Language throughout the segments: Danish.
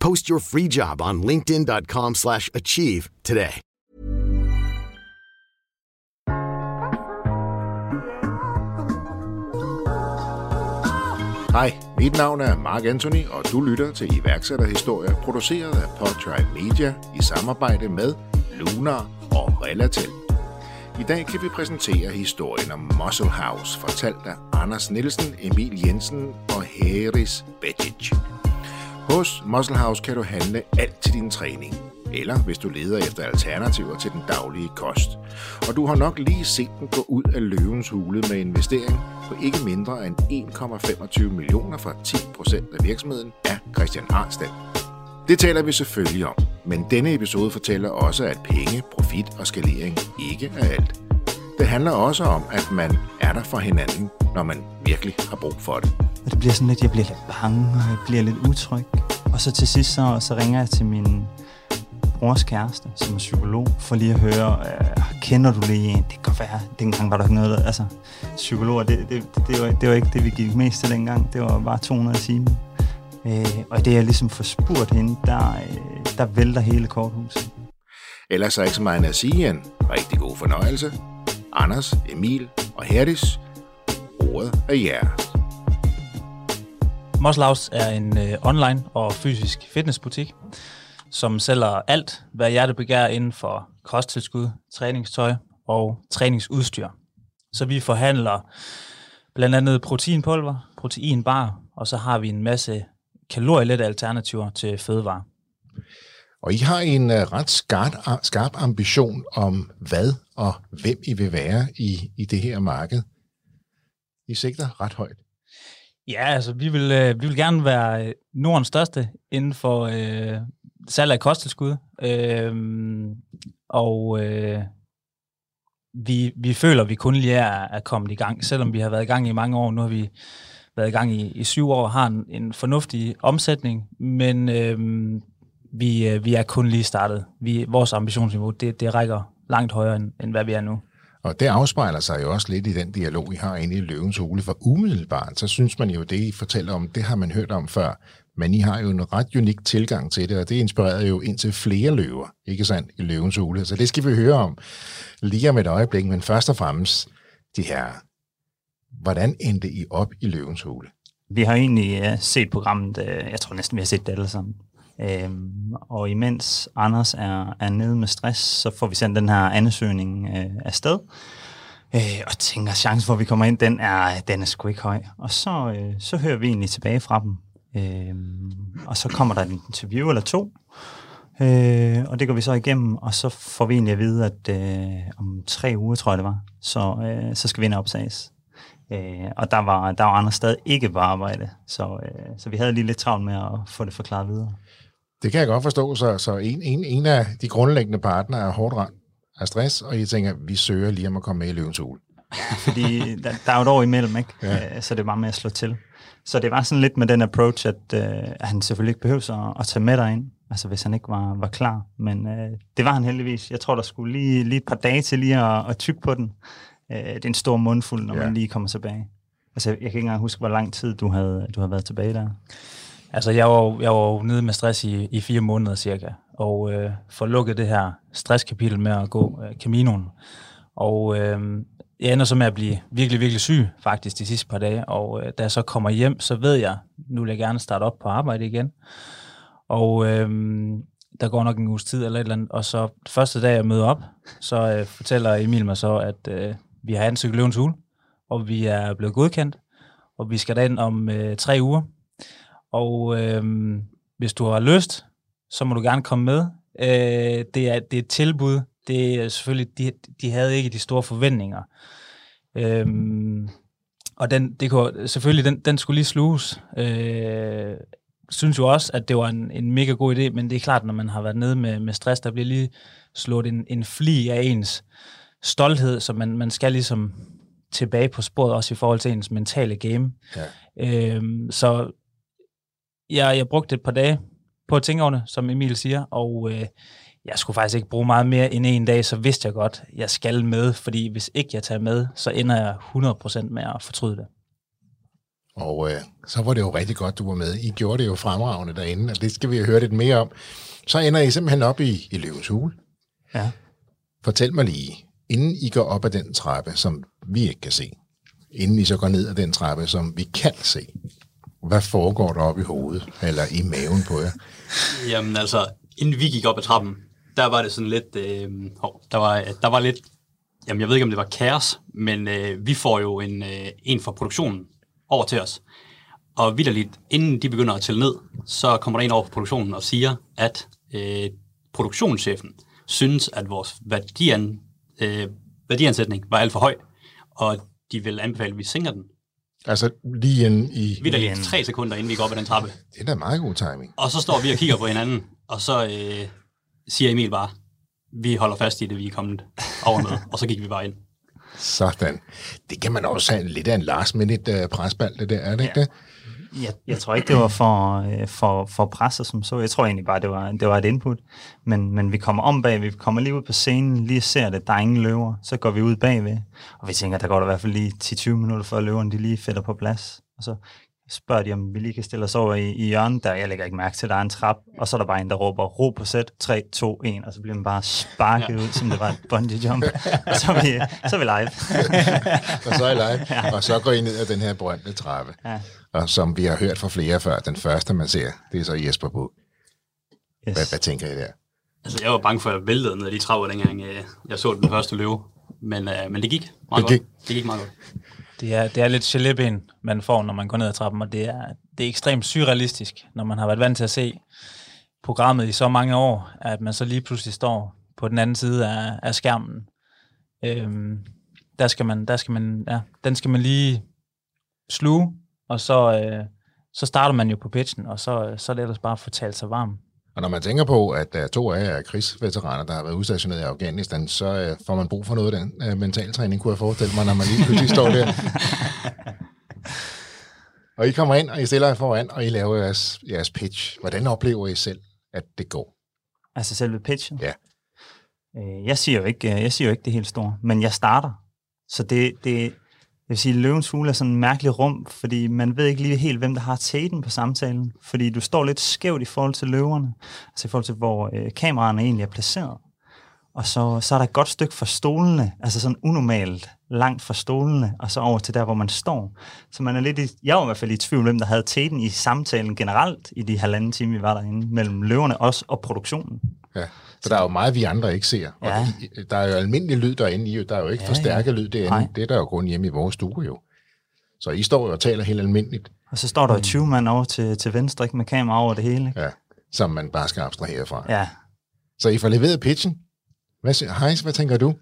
Post your free job on linkedin.com/achieve slash achieve today. Hej, mit navn er Mark Anthony, og du lytter til iværksætterhistorier, produceret af Podtribe Media i samarbejde med Lunar og Relatel. I dag kan vi præsentere historien om Muscle House, fortalt af Anders Nielsen, Emil Jensen og Heris Bejic. Hos Muscle House kan du handle alt til din træning, eller hvis du leder efter alternativer til den daglige kost. Og du har nok lige set den gå ud af løvens hule med investering på ikke mindre end 1,25 millioner fra 10% af virksomheden af Christian Arnstedt. Det taler vi selvfølgelig om, men denne episode fortæller også, at penge, profit og skalering ikke er alt. Det handler også om, at man er der for hinanden, når man virkelig har brug for det. Og det bliver sådan lidt, jeg bliver lidt bange, og jeg bliver lidt utryg. Og så til sidst, så, så ringer jeg til min brors kæreste, som er psykolog, for lige at høre, øh, kender du lige en? Det kan godt være, dengang var der ikke noget, der, altså, psykologer, det, det, det, var, det var ikke det, vi gik mest til dengang. Det var bare 200 timer. Øh, og det jeg ligesom får spurgt hende, der, øh, der vælter hele korthuset. Ellers er ikke så meget at sige en rigtig god fornøjelse. Anders, Emil og Herdis, ordet er jeres. House er en øh, online og fysisk fitnessbutik, som sælger alt, hvad hjertet begær inden for kosttilskud, træningstøj og træningsudstyr. Så vi forhandler blandt andet proteinpulver, proteinbar, og så har vi en masse kalorielette alternativer til fødevarer. Og I har en uh, ret skarp, skarp ambition om, hvad og hvem I vil være i, i det her marked. I sigter ret højt. Ja, altså vi vil, øh, vi vil gerne være øh, Nordens største inden for øh, salg af kosttilskud. Øh, og øh, vi, vi føler, at vi kun lige er, er kommet i gang, selvom vi har været i gang i mange år. Nu har vi været i gang i, i syv år og har en, en fornuftig omsætning, men øh, vi, øh, vi er kun lige startet. Vi, vores ambitionsniveau, det, det rækker langt højere, end, end hvad vi er nu. Og det afspejler sig jo også lidt i den dialog, I har inde i Løvens Hule, for umiddelbart, så synes man jo, det I fortæller om, det har man hørt om før, men I har jo en ret unik tilgang til det, og det inspirerede jo indtil flere løver, ikke sandt, i Løvens Hule. Så det skal vi høre om lige om et øjeblik, men først og fremmest de her, hvordan endte I op i Løvens Hule? Vi har egentlig uh, set programmet, uh, jeg tror næsten, vi har set det alle sammen. Øhm, og imens Anders er, er nede med stress, så får vi sendt den her ansøgning øh, afsted. Øh, og tænker, at chancen for, at vi kommer ind, den er, den er sgu ikke høj. Og så, øh, så hører vi egentlig tilbage fra dem. Øh, og så kommer der et interview eller to. Øh, og det går vi så igennem, og så får vi egentlig at vide, at øh, om tre uger, tror jeg det var, så, øh, så skal vi ind og opsages. Øh, og der var, der var andre stadig ikke på arbejde, så, øh, så vi havde lige lidt travlt med at få det forklaret videre. Det kan jeg godt forstå, så, så en, en, en af de grundlæggende partnere er hårdt ramt af stress, og I tænker, vi søger lige om at komme med i løvens hul. Fordi der, der er jo et år imellem, ikke? Ja. Øh, så det bare med at slå til. Så det var sådan lidt med den approach, at, øh, han selvfølgelig ikke behøver at, at tage med dig ind, altså hvis han ikke var, var klar. Men øh, det var han heldigvis. Jeg tror, der skulle lige, lige et par dage til lige at, at tykke på den. Øh, det er en stor mundfuld, når ja. man lige kommer tilbage. Altså, jeg kan ikke engang huske, hvor lang tid du havde, du havde været tilbage der. Altså, jeg var, jeg var nede med stress i, i fire måneder cirka, og øh, får lukket det her stresskapitel med at gå øh, Caminoen. Og øh, jeg ender så med at blive virkelig, virkelig syg faktisk de sidste par dage, og øh, da jeg så kommer hjem, så ved jeg, nu vil jeg gerne starte op på arbejde igen. Og øh, der går nok en uges tid eller et eller andet, og så første dag, jeg møder op, så øh, fortæller Emil mig så, at øh, vi har ansøgt løvens hul, og vi er blevet godkendt, og vi skal derind om øh, tre uger. Og øh, hvis du har lyst, så må du gerne komme med. Øh, det, er, det er et tilbud. Det er selvfølgelig, de, de havde ikke de store forventninger. Øh, og den, det kunne, selvfølgelig, den, den skulle lige sluges. Øh, synes jo også, at det var en, en mega god idé, men det er klart, når man har været nede med, med stress, der bliver lige slået en, en fli af ens stolthed, så man, man skal ligesom tilbage på sporet, også i forhold til ens mentale game. Ja. Øhm, så jeg, jeg brugte et par dage på at tænke over det, som Emil siger, og øh, jeg skulle faktisk ikke bruge meget mere end en dag, så vidste jeg godt, jeg skal med, fordi hvis ikke jeg tager med, så ender jeg 100% med at fortryde det. Og øh, så var det jo rigtig godt, du var med. I gjorde det jo fremragende derinde, og det skal vi høre lidt mere om. Så ender I simpelthen op i, i Løvens Hule. Ja. Fortæl mig lige, inden I går op ad den trappe, som vi ikke kan se, inden I så går ned ad den trappe, som vi kan se, hvad foregår der op i hovedet, eller i maven på jer? Jamen altså, inden vi gik op ad trappen, der var det sådan lidt, øh, der, var, der var lidt, jamen jeg ved ikke om det var kaos, men øh, vi får jo en, øh, en fra produktionen over til os. Og vidderligt, inden de begynder at tælle ned, så kommer der en over på produktionen og siger, at øh, produktionschefen synes, at vores værdian, øh, værdiansætning var alt for høj, og de vil anbefale, at vi sænker den. Altså lige en i... Vidderligt tre sekunder, inden vi går op ad den trappe. Det er da meget god timing. Og så står vi og kigger på hinanden, og så øh, siger Emil bare, vi holder fast i det, vi er kommet over med, og så gik vi bare ind. Sådan. Det kan man også have lidt af en last minute uh, presbald, det der, er det ja. ikke det? Jeg, jeg tror ikke, det var for, øh, for, for presset som så. Jeg tror egentlig bare, det var, det var et input. Men, men vi kommer om bag, vi kommer lige ud på scenen, lige ser det, der er ingen løver. Så går vi ud bagved, og vi tænker, der går der i hvert fald lige 10-20 minutter, før løverne de lige fætter på plads. Og så spørger de, om vi lige kan stille os over i, i hjørnet, der jeg lægger ikke mærke til, der er en trap, og så er der bare en, der råber, ro på sæt, 3, 2, 1, og så bliver man bare sparket ja. ud, som det var et bungee jump, og så er vi, så er vi live. og så er I live, ja. og så går I ned ad den her berømte trappe, ja. Og som vi har hørt fra flere før, den første man ser, det er så Jesper Buch. Yes. Hvad, hvad tænker I der? Altså, jeg var bange for, at jeg væltede ned de trapper, dengang øh, jeg så den første løve, men, øh, men det gik meget det gik. godt. Det gik meget godt. Det er, det er lidt gelében, man får, når man går ned ad trappen, og det er, det er ekstremt surrealistisk, når man har været vant til at se programmet i så mange år, at man så lige pludselig står på den anden side af, af skærmen. Øhm, der skal man, der skal man, ja, den skal man lige sluge, og så, øh, så starter man jo på pitchen, og så, så er det ellers bare at fortælle sig varm. Og når man tænker på, at der er to af jer er krigsveteraner, der har været udstationeret i Afghanistan, så uh, får man brug for noget af den uh, mentaltræning, kunne jeg forestille mig, når man lige pludselig står der. og I kommer ind, og I stiller jer foran, og I laver jeres, jeres pitch. Hvordan oplever I selv, at det går? Altså selve pitchen? Ja. Øh, jeg siger jo ikke, jeg siger jo ikke det helt store, men jeg starter. Så det, det, jeg vil sige, at løvens hule er sådan en mærkelig rum, fordi man ved ikke lige helt, hvem der har tæten på samtalen. Fordi du står lidt skævt i forhold til løverne, altså i forhold til, hvor øh, kameraerne egentlig er placeret. Og så, så er der et godt stykke fra stolene, altså sådan unormalt langt fra stolene, og så over til der, hvor man står. Så man er lidt i, jeg var i hvert fald i tvivl, hvem der havde tæten i samtalen generelt i de halvanden time, vi var derinde, mellem løverne også og produktionen. Ja. Så der er jo meget, vi andre ikke ser. Og ja. der er jo almindelig lyd derinde. Der er jo ikke ja, forstærket ja. lyd derinde. Nej. Det er der jo kun hjemme i vores stue jo. Så I står jo og taler helt almindeligt. Og så står der 20 mand over til, til venstre, ikke med kamera over det hele. Ikke? Ja, som man bare skal abstrahere fra. Ja. Så I får leveret pitchen. Hvad, Heis, hvad tænker du?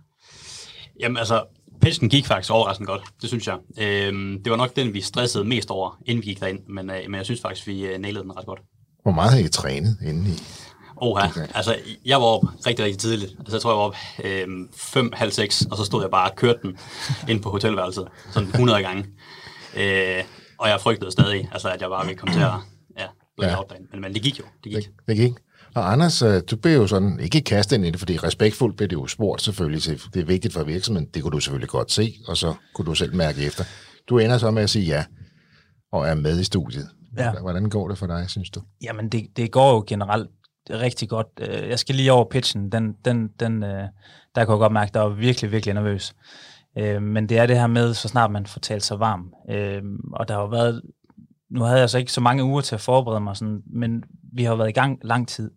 Jamen altså, pitchen gik faktisk overraskende godt, det synes jeg. Øhm, det var nok den, vi stressede mest over, inden vi gik derind, men, øh, men jeg synes faktisk, vi øh, nailede den ret godt. Hvor meget har I trænet inden I Oha, okay. altså jeg var op rigtig, rigtig tidligt. Altså jeg tror, jeg var op øh, fem, halv seks, og så stod jeg bare og kørte den ind på hotelværelset, sådan 100 gange. Øh, og jeg frygtede stadig, altså at jeg bare ville komme til at ja, ja. Op men, men det gik jo. Det gik. Det, det gik. Og Anders, øh, du blev jo sådan, ikke kastet ind i det, fordi respektfuldt blev det jo spurgt selvfølgelig, så det er vigtigt for virksomheden, det kunne du selvfølgelig godt se, og så kunne du selv mærke efter. du ender så med at sige ja, og er med i studiet. Ja. Hvordan går det for dig, synes du? Jamen, det, det går jo generelt rigtig godt. Øh, jeg skal lige over pitchen. Den, den, den, øh, der kunne jeg godt mærke, at jeg var virkelig, virkelig nervøs. Øh, men det er det her med, så snart man får talt sig varm. Og der har jo været... Nu havde jeg så ikke så mange uger til at forberede mig, sådan, men vi har været i gang lang tid.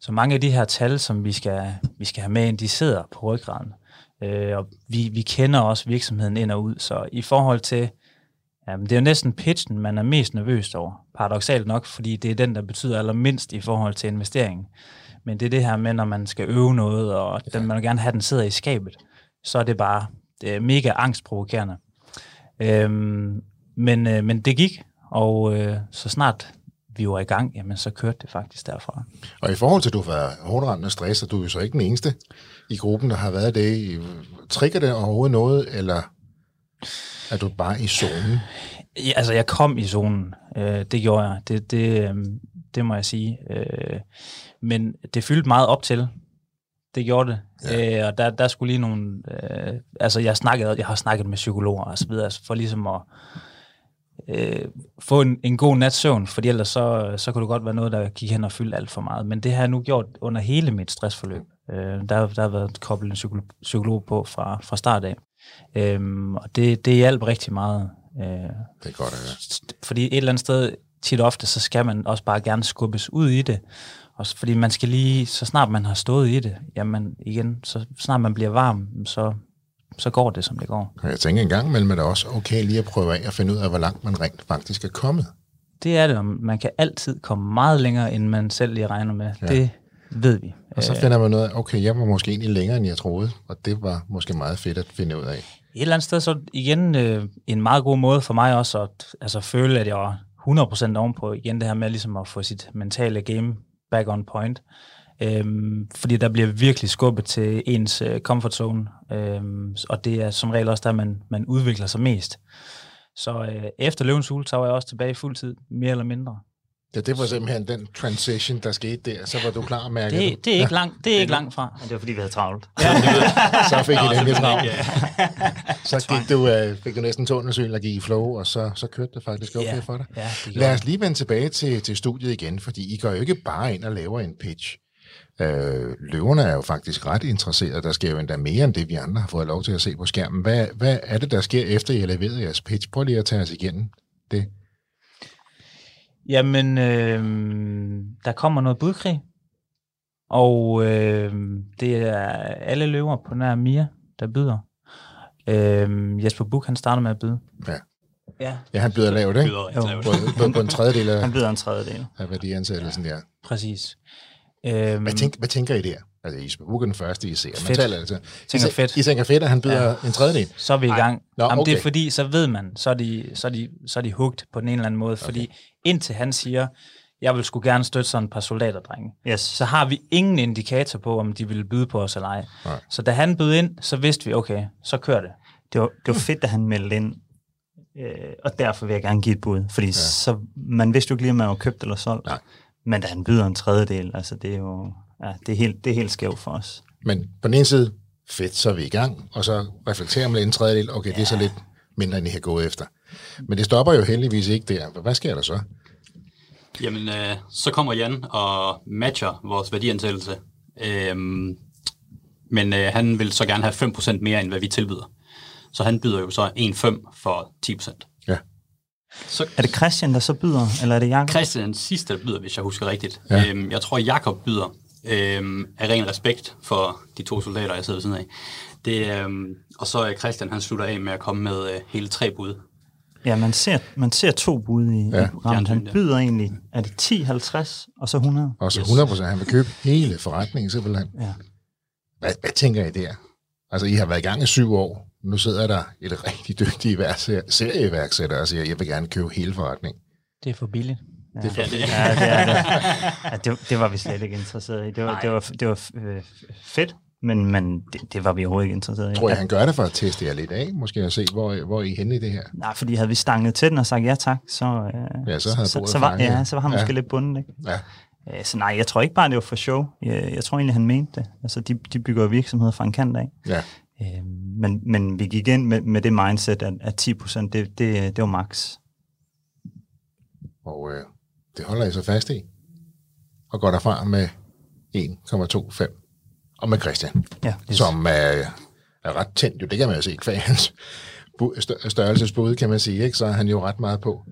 Så mange af de her tal, som vi skal, vi skal have med ind, de sidder på ryggraden. Øh, og vi, vi kender også virksomheden ind og ud. Så i forhold til, jamen, det er jo næsten pitchen, man er mest nervøs over. Paradoxalt nok, fordi det er den, der betyder allermindst i forhold til investeringen. Men det er det her med, når man skal øve noget, og den, man vil gerne have, den sidder i skabet, så er det bare det er mega angstprovokerende. Øhm, men, øh, men det gik, og øh, så snart vi var i gang, jamen så kørte det faktisk derfra. Og i forhold til, at du været hårdt og du er jo så ikke den eneste i gruppen, der har været det. Trigger det overhovedet noget, eller er du bare i zonen? Ja, altså, jeg kom i zonen. Øh, det gjorde jeg. Det, det, øh, det må jeg sige. Øh, men det fyldte meget op til. Det gjorde det. Ja. Øh, og der, der skulle lige nogle... Øh, altså, jeg, snakkede, jeg har snakket med psykologer og så videre, altså for ligesom at øh, få en, en god nats søvn, fordi ellers så, så kunne det godt være noget, der gik hen og fyldte alt for meget. Men det har jeg nu gjort under hele mit stressforløb. Øh, der, der har været koblet en psykolog, psykolog på fra, fra start af. Øhm, og det, det hjalp rigtig meget. Øh, Det er godt at høre. fordi et eller andet sted, tit ofte, så skal man også bare gerne skubbes ud i det. Også fordi man skal lige, så snart man har stået i det, jamen igen, så snart man bliver varm, så, så går det, som det går. Jeg tænker en gang imellem, er det også okay lige at prøve af at finde ud af, hvor langt man rent faktisk er kommet. Det er det, og man kan altid komme meget længere, end man selv lige regner med. Ja. Det ved vi. Og så finder man ud af, okay, jeg var måske egentlig længere, end jeg troede, og det var måske meget fedt at finde ud af. Et eller andet sted, så igen øh, en meget god måde for mig også at altså, føle, at jeg var 100% ovenpå. Igen det her med ligesom at få sit mentale game back on point. Øhm, fordi der bliver virkelig skubbet til ens øh, comfort zone, øhm, og det er som regel også der, man, man udvikler sig mest. Så øh, efter løvens hule, så var jeg også tilbage i fuld tid, mere eller mindre. Ja, det var simpelthen den transition, der skete der. Så var du klar at mærke Det, det er ikke, langt, det er ikke langt fra. Men det var fordi, vi havde travlt. Så fik I nemlig travlt. Ja. Så gik du, øh, fik du næsten tunnelsyn og gik i flow, og så, så kørte det faktisk okay Ja, for dig. ja, Lad os lige vende tilbage til, til studiet igen, fordi I går jo ikke bare ind og laver en pitch. Øh, løverne er jo faktisk ret interesserede. Der sker jo endda mere end det, vi andre har fået lov til at se på skærmen. Hvad, hvad er det, der sker efter, I har leveret jeres pitch? Prøv lige at tage os igennem det. Jamen, øh, der kommer noget budkrig, og øh, det er alle løver på nær Mia, der byder. Øh, Jesper Buch, han starter med at byde. Ja. Ja, Ja, han byder lavt, ikke? Byder lavt. På, på, på en tredjedel af, Han byder en tredjedel. af værdiansættelsen der. præcis. Øh, Hvad, tænk, hvad tænker I der? Altså, I er den første, I ser. Man Fedt. taler altså. Tænker I, fedt. I tænker fedt, at han byder ja. en tredjedel. så er vi i gang. Nå, Jamen, Det okay. er fordi, så ved man, så er de, så er de, så er de hugt på den ene eller anden måde. Fordi indtil han siger, jeg vil sgu gerne støtte sådan et par soldater, drenge, Yes. så har vi ingen indikator på, om de ville byde på os eller ej. Nej. Så da han bød ind, så vidste vi, okay, så kører det. Det var, det var fedt, at han meldte ind. Øh, og derfor vil jeg gerne give et bud. Fordi ja. så, man vidste jo ikke lige, om man var købt eller solgt. Nej. Men da han byder en tredjedel, altså det er jo ja, det er helt, det er helt skævt for os. Men på den ene side, fedt, så er vi i gang, og så reflekterer man en tredjedel, okay, ja. det er så lidt mindre, end I har gået efter. Men det stopper jo heldigvis ikke der. Hvad sker der så? Jamen, øh, så kommer Jan og matcher vores værdiansættelse. Øhm, men øh, han vil så gerne have 5% mere, end hvad vi tilbyder. Så han byder jo så 1,5 for 10%. Ja. Så Er det Christian, der så byder, eller er det Jacob? Christian er den sidste, der byder, hvis jeg husker rigtigt. Ja. Øhm, jeg tror, Jakob byder øhm, af ren respekt for de to soldater, jeg sidder ved siden af. Det, øhm, og så er Christian, han slutter af med at komme med øh, hele tre bud. Ja, man ser, man ser to bud i, Ja. i programmet. Han byder egentlig, er det 10, 50 og så 100? Og så Yes. 100 procent, han vil købe hele forretningen simpelthen. Ja. Hvad, hvad tænker I der? Altså, I har været i gang i syv år. Nu sidder der et rigtig dygtigt serieværksætter og siger, jeg vil gerne købe hele forretningen. Det er for billigt. Det er for Ja, det, Ja, det, er det. Ja, det, det var vi slet ikke interesseret i. Det var, det var, det var øh, fedt, men, men det, det var vi overhovedet ikke interesseret i. Tror jeg, han gør det for at teste jer lidt af? Måske at se, hvor, hvor I er henne i det her? Nej, fordi havde vi stanget til den og sagt ja tak, så, øh, Ja, så havde så, så, var, fanget. ja, så var han Ja. måske lidt bundet. Ikke? Ja. Øh, Så nej, jeg tror ikke bare, det var for show. Jeg, jeg tror egentlig, han mente det. Altså, de, de bygger virksomheder fra en kant af. Ja. Øh, men, men vi gik ind med, med det mindset, at, at 10 procent, det, det, det var max. Og øh, det holder I så fast i. Og går derfra med 1,25. Og med Christian, Ja, yes. som er, er ret tændt. Jo, det kan man jo se, kvæg hans bu- stør- størrelsesbud, kan man sige. Ikke? Så er han jo ret meget på.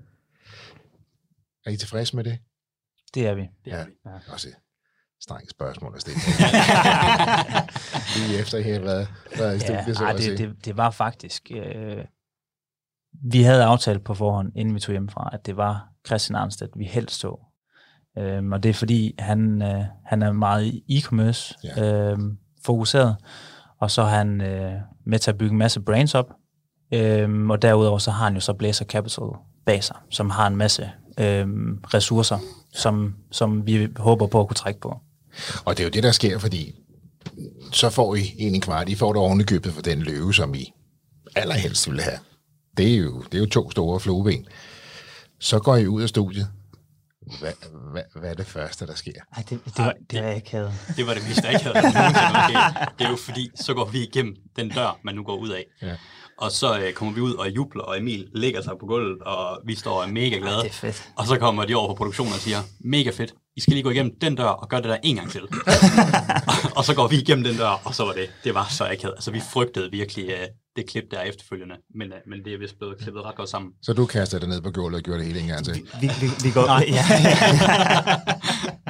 Er I tilfredse med det? Det er vi. Ja. ja. Også et strengt spørgsmål at stille. Lige efter I har været, været i Ja, studiet, så ej, det, det, det var faktisk... Øh, vi havde aftalt på forhånd, inden vi tog hjemmefra, at det var Christian Arnstedt, vi helst så. Øhm, og det er fordi, han, øh, han er meget e-commerce Ja. øhm, fokuseret, og så er han øh, med til at bygge en masse brands op. Øhm, og derudover så har han jo så Blazer Capital bag sig, som har en masse øhm, ressourcer, som, som vi håber på at kunne trække på. Og det er jo det, der sker, fordi så får I en en kvart. I får det ovenikøbet for den løve, som I allerhelst ville have. Det er jo, det er jo to store flueben. Så går I ud af studiet. Hvad, hvad, hvad er det første, der sker? Ej, det, det, var, det var jeg ikke havde. Det var det meste, jeg ikke havde nogensinde okay. Det er jo fordi, så går vi igennem den dør, man nu går ud af. Ja. Og så øh, kommer vi ud og jubler, og Emil ligger sig på gulvet, og vi står og er mega glade. det er fedt. Og så kommer de over på produktionen og siger, mega fedt, I skal lige gå igennem den dør og gøre det der en gang til. og så går vi igennem den dør, og så var det, det var så akavet. Altså vi frygtede virkelig øh, det klip der efterfølgende, men, øh, men det er vist blevet klippet ret godt sammen. Så du kaster det ned på gulvet og gjorde det hele en gang til. Vi, vi, vi, går, ja,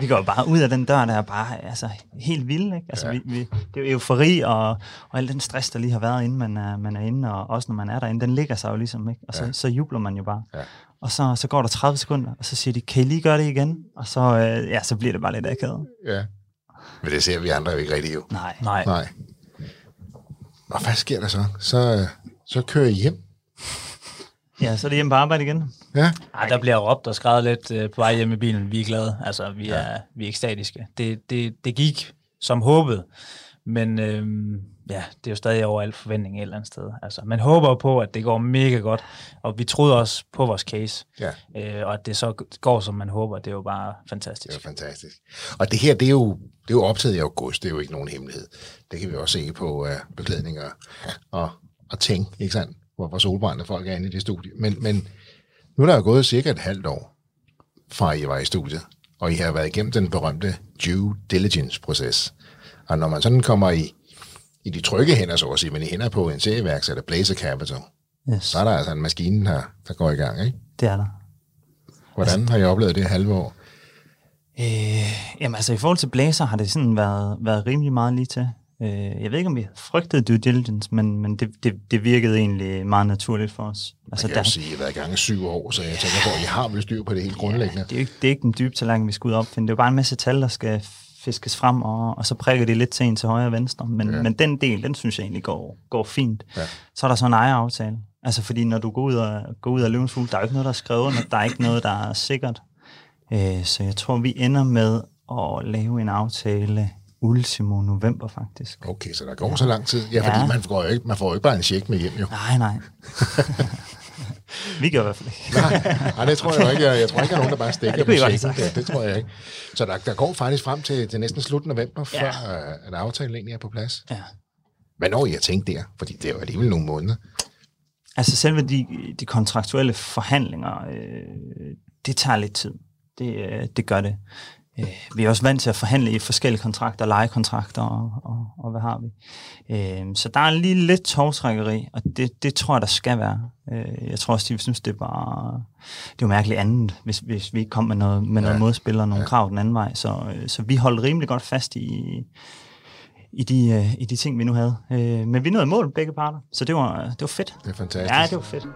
vi går bare ud af den dør, der er bare altså, helt vild. Ikke? Altså, Ja. vi, vi, det er jo eufori, og, og al den stress, der lige har været, inden man er, man er inde, og også når man er derinde, den ligger sig jo ligesom. Ikke? Og så, Ja. ja. så jubler man jo bare. Ja. Og så, så går der 30 sekunder, og så siger de, kan I lige gøre det igen? Og så, øh, ja, så bliver det bare lidt akavet. Ja. Men det ser vi andre jo ikke rigtigt jo. Nej. Nej. Nej. Og hvad sker der så? Så, øh, så kører I hjem. Ja, så er det hjemme på arbejde igen. Ja. Ej, der bliver råbt og skrevet lidt øh, på vej hjem i bilen. Vi er glade. Altså, vi er, vi er ekstatiske. Det, det, det gik som håbet, men øhm, ja, det er jo stadig over al forventning et eller andet sted. Altså, man håber på, at det går mega godt, og vi troede også på vores case, Ja. øh, og at det så går, som man håber, det er jo bare Det fantastisk. er fantastisk. Og det her, det er jo, det er jo optaget i august, det er jo ikke nogen hemmelighed. Det kan vi også se på uh, beklædning og, og, og ting, ikke sandt? Hvor, hvor solbrændte folk er inde i det studie. Men, men nu er der jo gået cirka et halvt år, fra I var i studiet, og I har været igennem den berømte due diligence-proces. Og når man sådan kommer i, i de trygge hænder, så at sige, men i hænder på en serieværksætter, Blazer Capital, Yes, så er der altså en maskine her, der går i gang, ikke? det er der. Hvordan har I oplevet det halve år? Øh, jamen altså, i forhold til Blazer har det sådan været, været rimelig meget lige til. Øh, jeg ved ikke, om vi frygtede due diligence, men, men det, det, det virkede egentlig meget naturligt for os. Altså, Jeg kan jo sige, at I har været i gang i syv år, så jeg tænker på, at I har vel styr på det helt grundlæggende. det, er ikke, det er ikke den dybe tallerken, vi skal ud og opfinde. Det er jo bare en masse tal, der skal fiskes frem, og, og så prikker de lidt til en til højre og venstre. Men, Ja. ja. men den del, den synes jeg egentlig går, går fint. Ja. Så er der så en ejeraftale. Altså fordi når du går ud og, går ud af løvens fugl, der er jo ikke noget, der er skrevet der er ikke noget, der er sikkert. Øh, så jeg tror, vi ender med at lave en aftale ultimo november faktisk. Okay, så der går så lang tid. Ja, fordi Ja. man får, jo ikke, man får jo ikke bare en check med hjem, jo. Nej, nej. vi gør i hvert fald ikke. Nej, nej, det tror jeg jo ikke. Jeg, jeg tror ikke, der er nogen, der bare stikker Ja, på checken. have Det, det tror jeg ikke. Så der, der går faktisk frem til, til næsten slut november, før Ja. øh, at aftalen egentlig er på plads. Ja. Hvad når I har tænkt der? Fordi det er jo alligevel nogle måneder. Altså selve de, de kontraktuelle forhandlinger, øh, det tager lidt tid. Det, øh, det gør det. Øh, vi er også vant til at forhandle i forskellige kontrakter, lejekontrakter og, og, og hvad har vi. Øh, så der er lige lidt tovtrækkeri, og det, det tror jeg, der skal være. Øh, jeg tror også, de synes, det er bare det er mærkeligt andet, hvis, hvis vi ikke kom med noget, med noget Ja. modspil og nogle krav den anden vej. Så, øh, så vi holdt rimelig godt fast i, i de, øh, i de ting, vi nu havde. Øh, men vi nåede mål, begge parter, så det var, det var fedt. Det er fantastisk. Ja, det var fedt.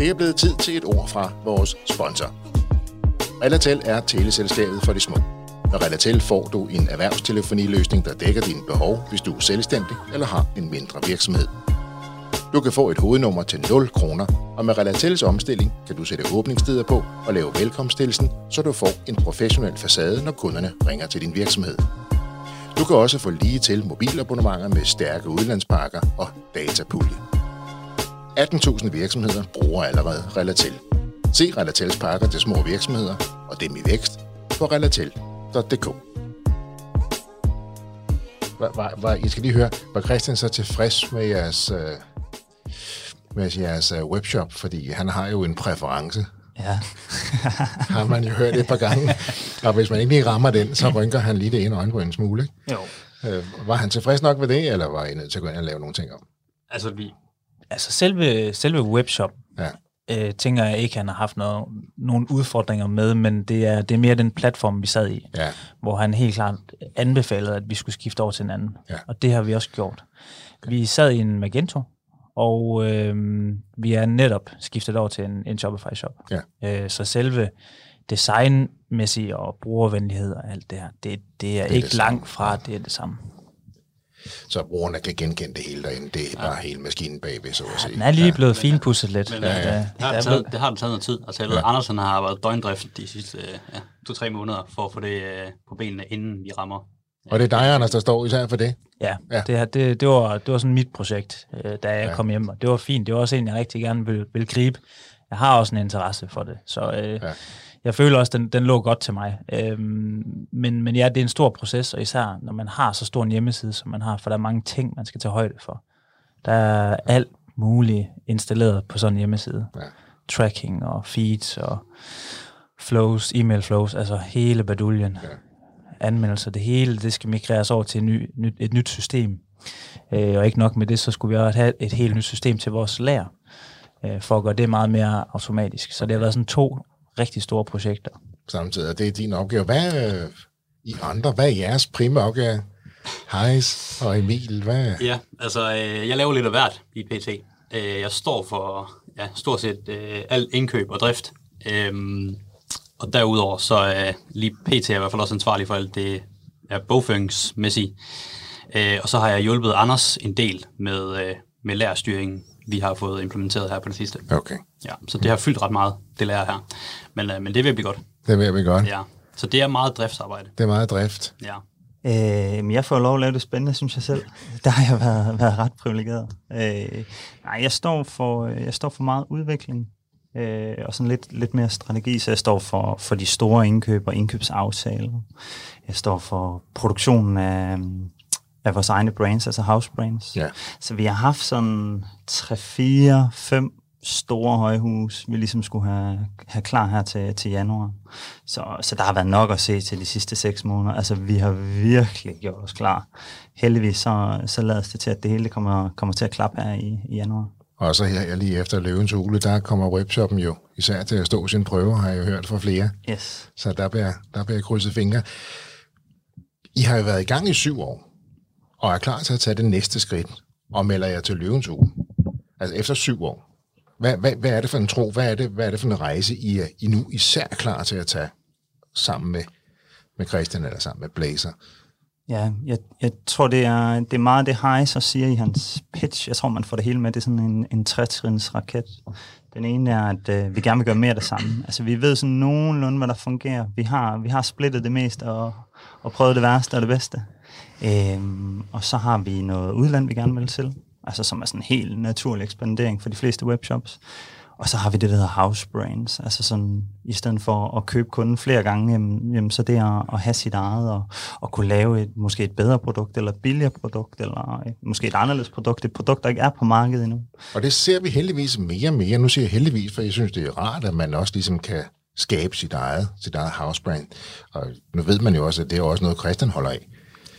Det er blevet tid til et ord fra vores sponsor. Relatel er teleselskabet for de små. Med Relatel får du en erhvervstelefoniløsning, der dækker dine behov, hvis du er selvstændig eller har en mindre virksomhed. Du kan få et hovednummer til 0 kroner, og med Relatels omstilling kan du sætte åbningstider på og lave velkomsthilsen, så du får en professionel facade, når kunderne ringer til din virksomhed. Du kan også få lige til mobilabonnementer med stærke udlandspakker og datapulje. 18.000 virksomheder bruger allerede Relatel. Se Relatels pakker til små virksomheder og dem i vækst på relatel.dk. var, var, var, jeg skal lige høre, var Christian så tilfreds med jeres, øh, med jeres øh, webshop? Fordi han har jo en præference. Ja. har man jo hørt et par gange. Og hvis man ikke lige rammer den, så rynker han lige det ene øjenbryn en smule. Ikke? Jo. Øh, var han tilfreds nok ved det, eller var I nødt til at gå ind og lave nogle ting om? Altså, vi, Altså selve, selve webshop, Ja. øh, tænker jeg ikke, han har haft noget, nogle udfordringer med, men det er, det er mere den platform, vi sad i, Ja. hvor han helt klart anbefalede, at vi skulle skifte over til en anden. Ja. Og det har vi også gjort. Vi sad i en Magento, og øh, vi er netop skiftet over til en, en Shopify-shop. Ja. Øh, så selve designmæssige og brugervenlighed og alt det her, det, det er, er ikke det langt fra, det er det samme. Så brugerne kan genkende det hele derinde. Det er bare hele maskinen bagved, så at sige. Den er lige blevet finpudset lidt. Men, Ja, øh, ja, det, har er taget, det har taget noget tid. Altså, jeg ved, Andersen har været døgndrift de sidste øh, ja, to-tre måneder for at få det øh, på benene, inden vi rammer. Og det er dig, Anders, der står især for det. Ja, Ja. ja. Det, her, det, det, var, det var sådan mit projekt, øh, da jeg Ja. ja. kom hjem, og det var fint. Det var også en, jeg rigtig gerne vil, vil gribe. Jeg har også en interesse for det, så øh, Ja. Jeg føler også, den, den lå godt til mig. Øhm, men, men ja, det er en stor proces, og især når man har så stor en hjemmeside, som man har, for der er mange ting, man skal tage højde for. Der er alt muligt installeret på sådan en hjemmeside. Ja. Tracking og feeds og flows, e-mail flows, altså hele baduljen. Ja. Anmeldelser, det hele, det skal migreres over til et, ny, nyt, et nyt system. Øh, og ikke nok med det, så skulle vi også have et helt nyt system til vores lærer, øh, for at gøre det meget mere automatisk. Så det har været sådan to rigtig store projekter. Samtidig, og det er din opgave. Hvad er øh, I andre? Hvad er jeres primære opgave? Hejs og Emil, hvad? Ja, altså, øh, jeg laver lidt af hvert i PT. Øh, jeg står for ja, stort set øh, alt indkøb og drift. Øhm, og derudover så er lige PT er i hvert fald også ansvarlig for alt det ja, bogføringsmæssige. Øh, og så har jeg hjulpet Anders en del med, øh, med lærerstyringen, vi har fået implementeret her på det sidste. Okay, Ja, så det har fyldt ret meget, det lærer her. Men, øh, men det vil blive godt. det vil vi godt. Ja. Så det er meget driftsarbejde. Det er meget drift. Ja. Øh, men jeg får lov at lave det spændende, synes jeg selv. Der har jeg været, været ret privilegeret. Øh, nej, jeg står for, jeg står for meget udvikling. Øh, og sådan lidt, lidt mere strategi, så jeg står for, for de store indkøb og indkøbsaftaler. Jeg står for produktionen af, af vores egne brands, altså house brands. Ja. Så vi har haft sådan 3, 4, 5 store højhus, vi ligesom skulle have, have klar her til, til januar. Så, så der har været nok at se til de sidste seks måneder. Altså, vi har virkelig gjort os klar. Heldigvis så, så lader det til, at det hele kommer, kommer til at klappe her i, i januar. Og så her lige efter løvens hule, der kommer webshoppen jo især til at stå sin prøve, har jeg jo hørt fra flere. Yes. Så der bliver, der bliver krydset fingre. I har jo været i gang i syv år, og er klar til at tage det næste skridt, og melder jer til løvens uge, Altså efter syv år. Hvad, hvad, hvad er det for en tro? Hvad er det, hvad er det for en rejse, I er I nu især klar til at tage sammen med, med Christian eller sammen med Blazer? Ja, jeg, jeg tror, det er, det er meget det Heiser siger i hans pitch. Jeg tror, man får det hele med. Det er sådan en, en trætrins raket. Den ene er, at øh, vi gerne vil gøre mere af det samme. Altså, vi ved sådan nogenlunde, hvad der fungerer. Vi har, vi har splittet det mest og, og prøvet det værste og det bedste. Øhm, og så har vi noget udland, vi gerne vil til. Altså, som er sådan en helt naturlig ekspandering for de fleste webshops. Og så har vi det, der hedder house brands. Altså sådan, i stedet for at købe kunden flere gange, jamen, jamen så det er at have sit eget, og, og kunne lave et, måske et bedre produkt, eller et billigere produkt, eller et, måske et anderledes produkt, et produkt, der ikke er på markedet endnu. Og det ser vi heldigvis mere og mere. Nu siger jeg heldigvis, for jeg synes, det er rart, at man også ligesom kan skabe sit eget, sit eget house brand. Og nu ved man jo også, at det er også noget, Christian holder af.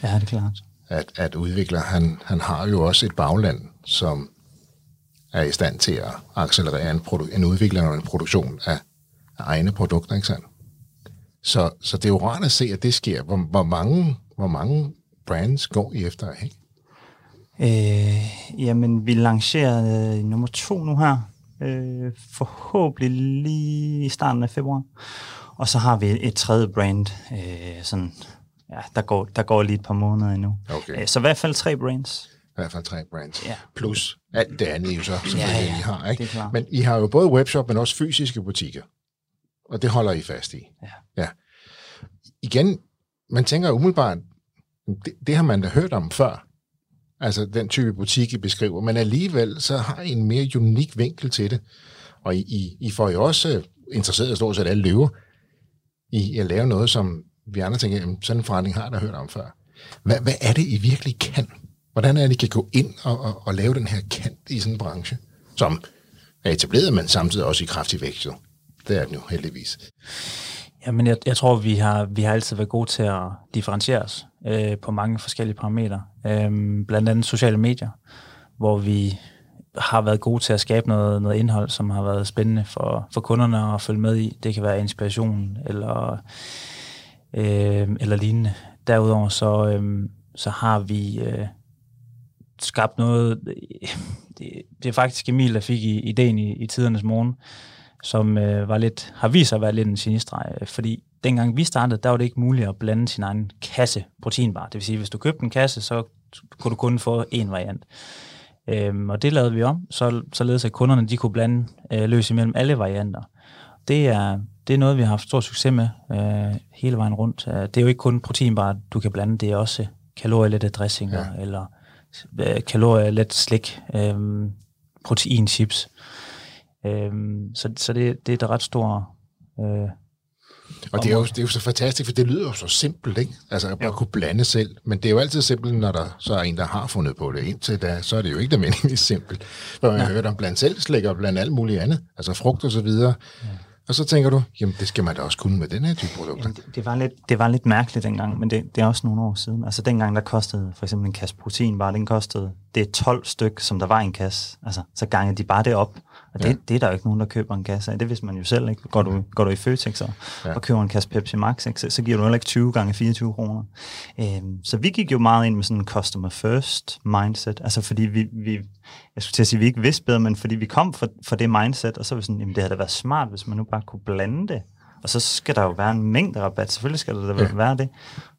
Ja, det er klart. At, at udvikler, han, han har jo også et bagland, som er i stand til at accelerere en, produ- en udvikling og en produktion af, af egne produkter, ikke sandt? Så, så det er jo rart at se, at det sker. Hvor, hvor, mange, hvor mange brands går I efter? Ikke? Øh, jamen, vi lancerer øh, nummer to nu her, øh, forhåbentlig lige i starten af februar. Og så har vi et tredje brand, øh, sådan, ja, der går, der går lige et par måneder endnu. Okay. Øh, så i hvert fald tre brands. I hvert fald tre brands. Ja. Plus alt det andet, I jo så selvfølgelig, Ja, ja, I har. Ikke? det. Men I har jo både webshop, men også fysiske butikker. Og det holder I fast i. Ja. ja. Igen, man tænker umiddelbart, det, det har man da hørt om før. Altså den type butik, I beskriver. Men alligevel, så har I en mere unik vinkel til det. Og I, I, I får jo også øh, interesseret stort set alle løver i at lave noget, som vi andre tænker, jamen, sådan en forretning har jeg da hørt om før. Hvad, hvad er det, I virkelig kan? Hvordan er det, I kan gå ind og, og, og lave den her kant i sådan en branche, som er etableret, men samtidig også i kraftig vækst? Det er den jo heldigvis. Jamen, jeg, jeg tror, vi har, vi har altid været gode til at differentiere os øh, på mange forskellige parametre. Øh, blandt andet sociale medier, hvor vi har været gode til at skabe noget, noget indhold, som har været spændende for, for kunderne at følge med i. Det kan være inspiration eller, øh, eller lignende. Derudover så, øh, så har vi øh, skabt noget... Det, det er faktisk Emil, der fik i, ideen i, i tidernes morgen, som øh, var lidt, har vist sig at være lidt en genistreg, fordi dengang vi startede, der var det ikke muligt at blande sin egen kasse proteinbar. Det vil sige, hvis du købte en kasse, så kunne du kun få én variant. Øhm, og det lavede vi om, så, således at kunderne de kunne blande øh, løs imellem alle varianter. Det er, det er noget, vi har haft stor succes med øh, hele vejen rundt. Øh, det er jo ikke kun proteinbar, du kan blande, det er også kalorielette dressinger, ja. eller øh, kalorielet slik, øh, proteinchips. Øh, så så det, det er et ret stort øh, og det er, jo, det er jo så fantastisk, for det lyder jo så simpelt, ikke? Altså at bare kunne blande selv. Men det er jo altid simpelt, når der så er en, der har fundet på det. Indtil da, så er det jo ikke det simpelt. For man har hørt om blandt selv slik og blandt alt muligt andet. Altså frugt og så videre. Ja. Og så tænker du, jamen det skal man da også kunne med den her type produkter. Jamen, det, det, var lidt, det var lidt mærkeligt dengang, men det, det er også nogle år siden. Altså dengang, der kostede for eksempel en kasse protein, bare den kostede, det er 12 styk, som der var i en kasse. Altså, så gangede de bare det op. Og det, ja. det er der jo ikke nogen, der køber en kasse af. Det vidste man jo selv. Ikke? Går, du, går du i Føtex og, ja. og køber en kasse Pepsi Max, ikke? Så, så giver du heller ikke 20 gange 24 kroner. Øhm, så vi gik jo meget ind med sådan en customer first mindset. Altså fordi vi, vi jeg skulle til at sige, at vi ikke vidste bedre, men fordi vi kom fra, fra det mindset, og så var vi sådan, jamen det havde da været smart, hvis man nu bare kunne blande det. Og så skal der jo være en mængde rabat. Selvfølgelig skal der da ja. være det.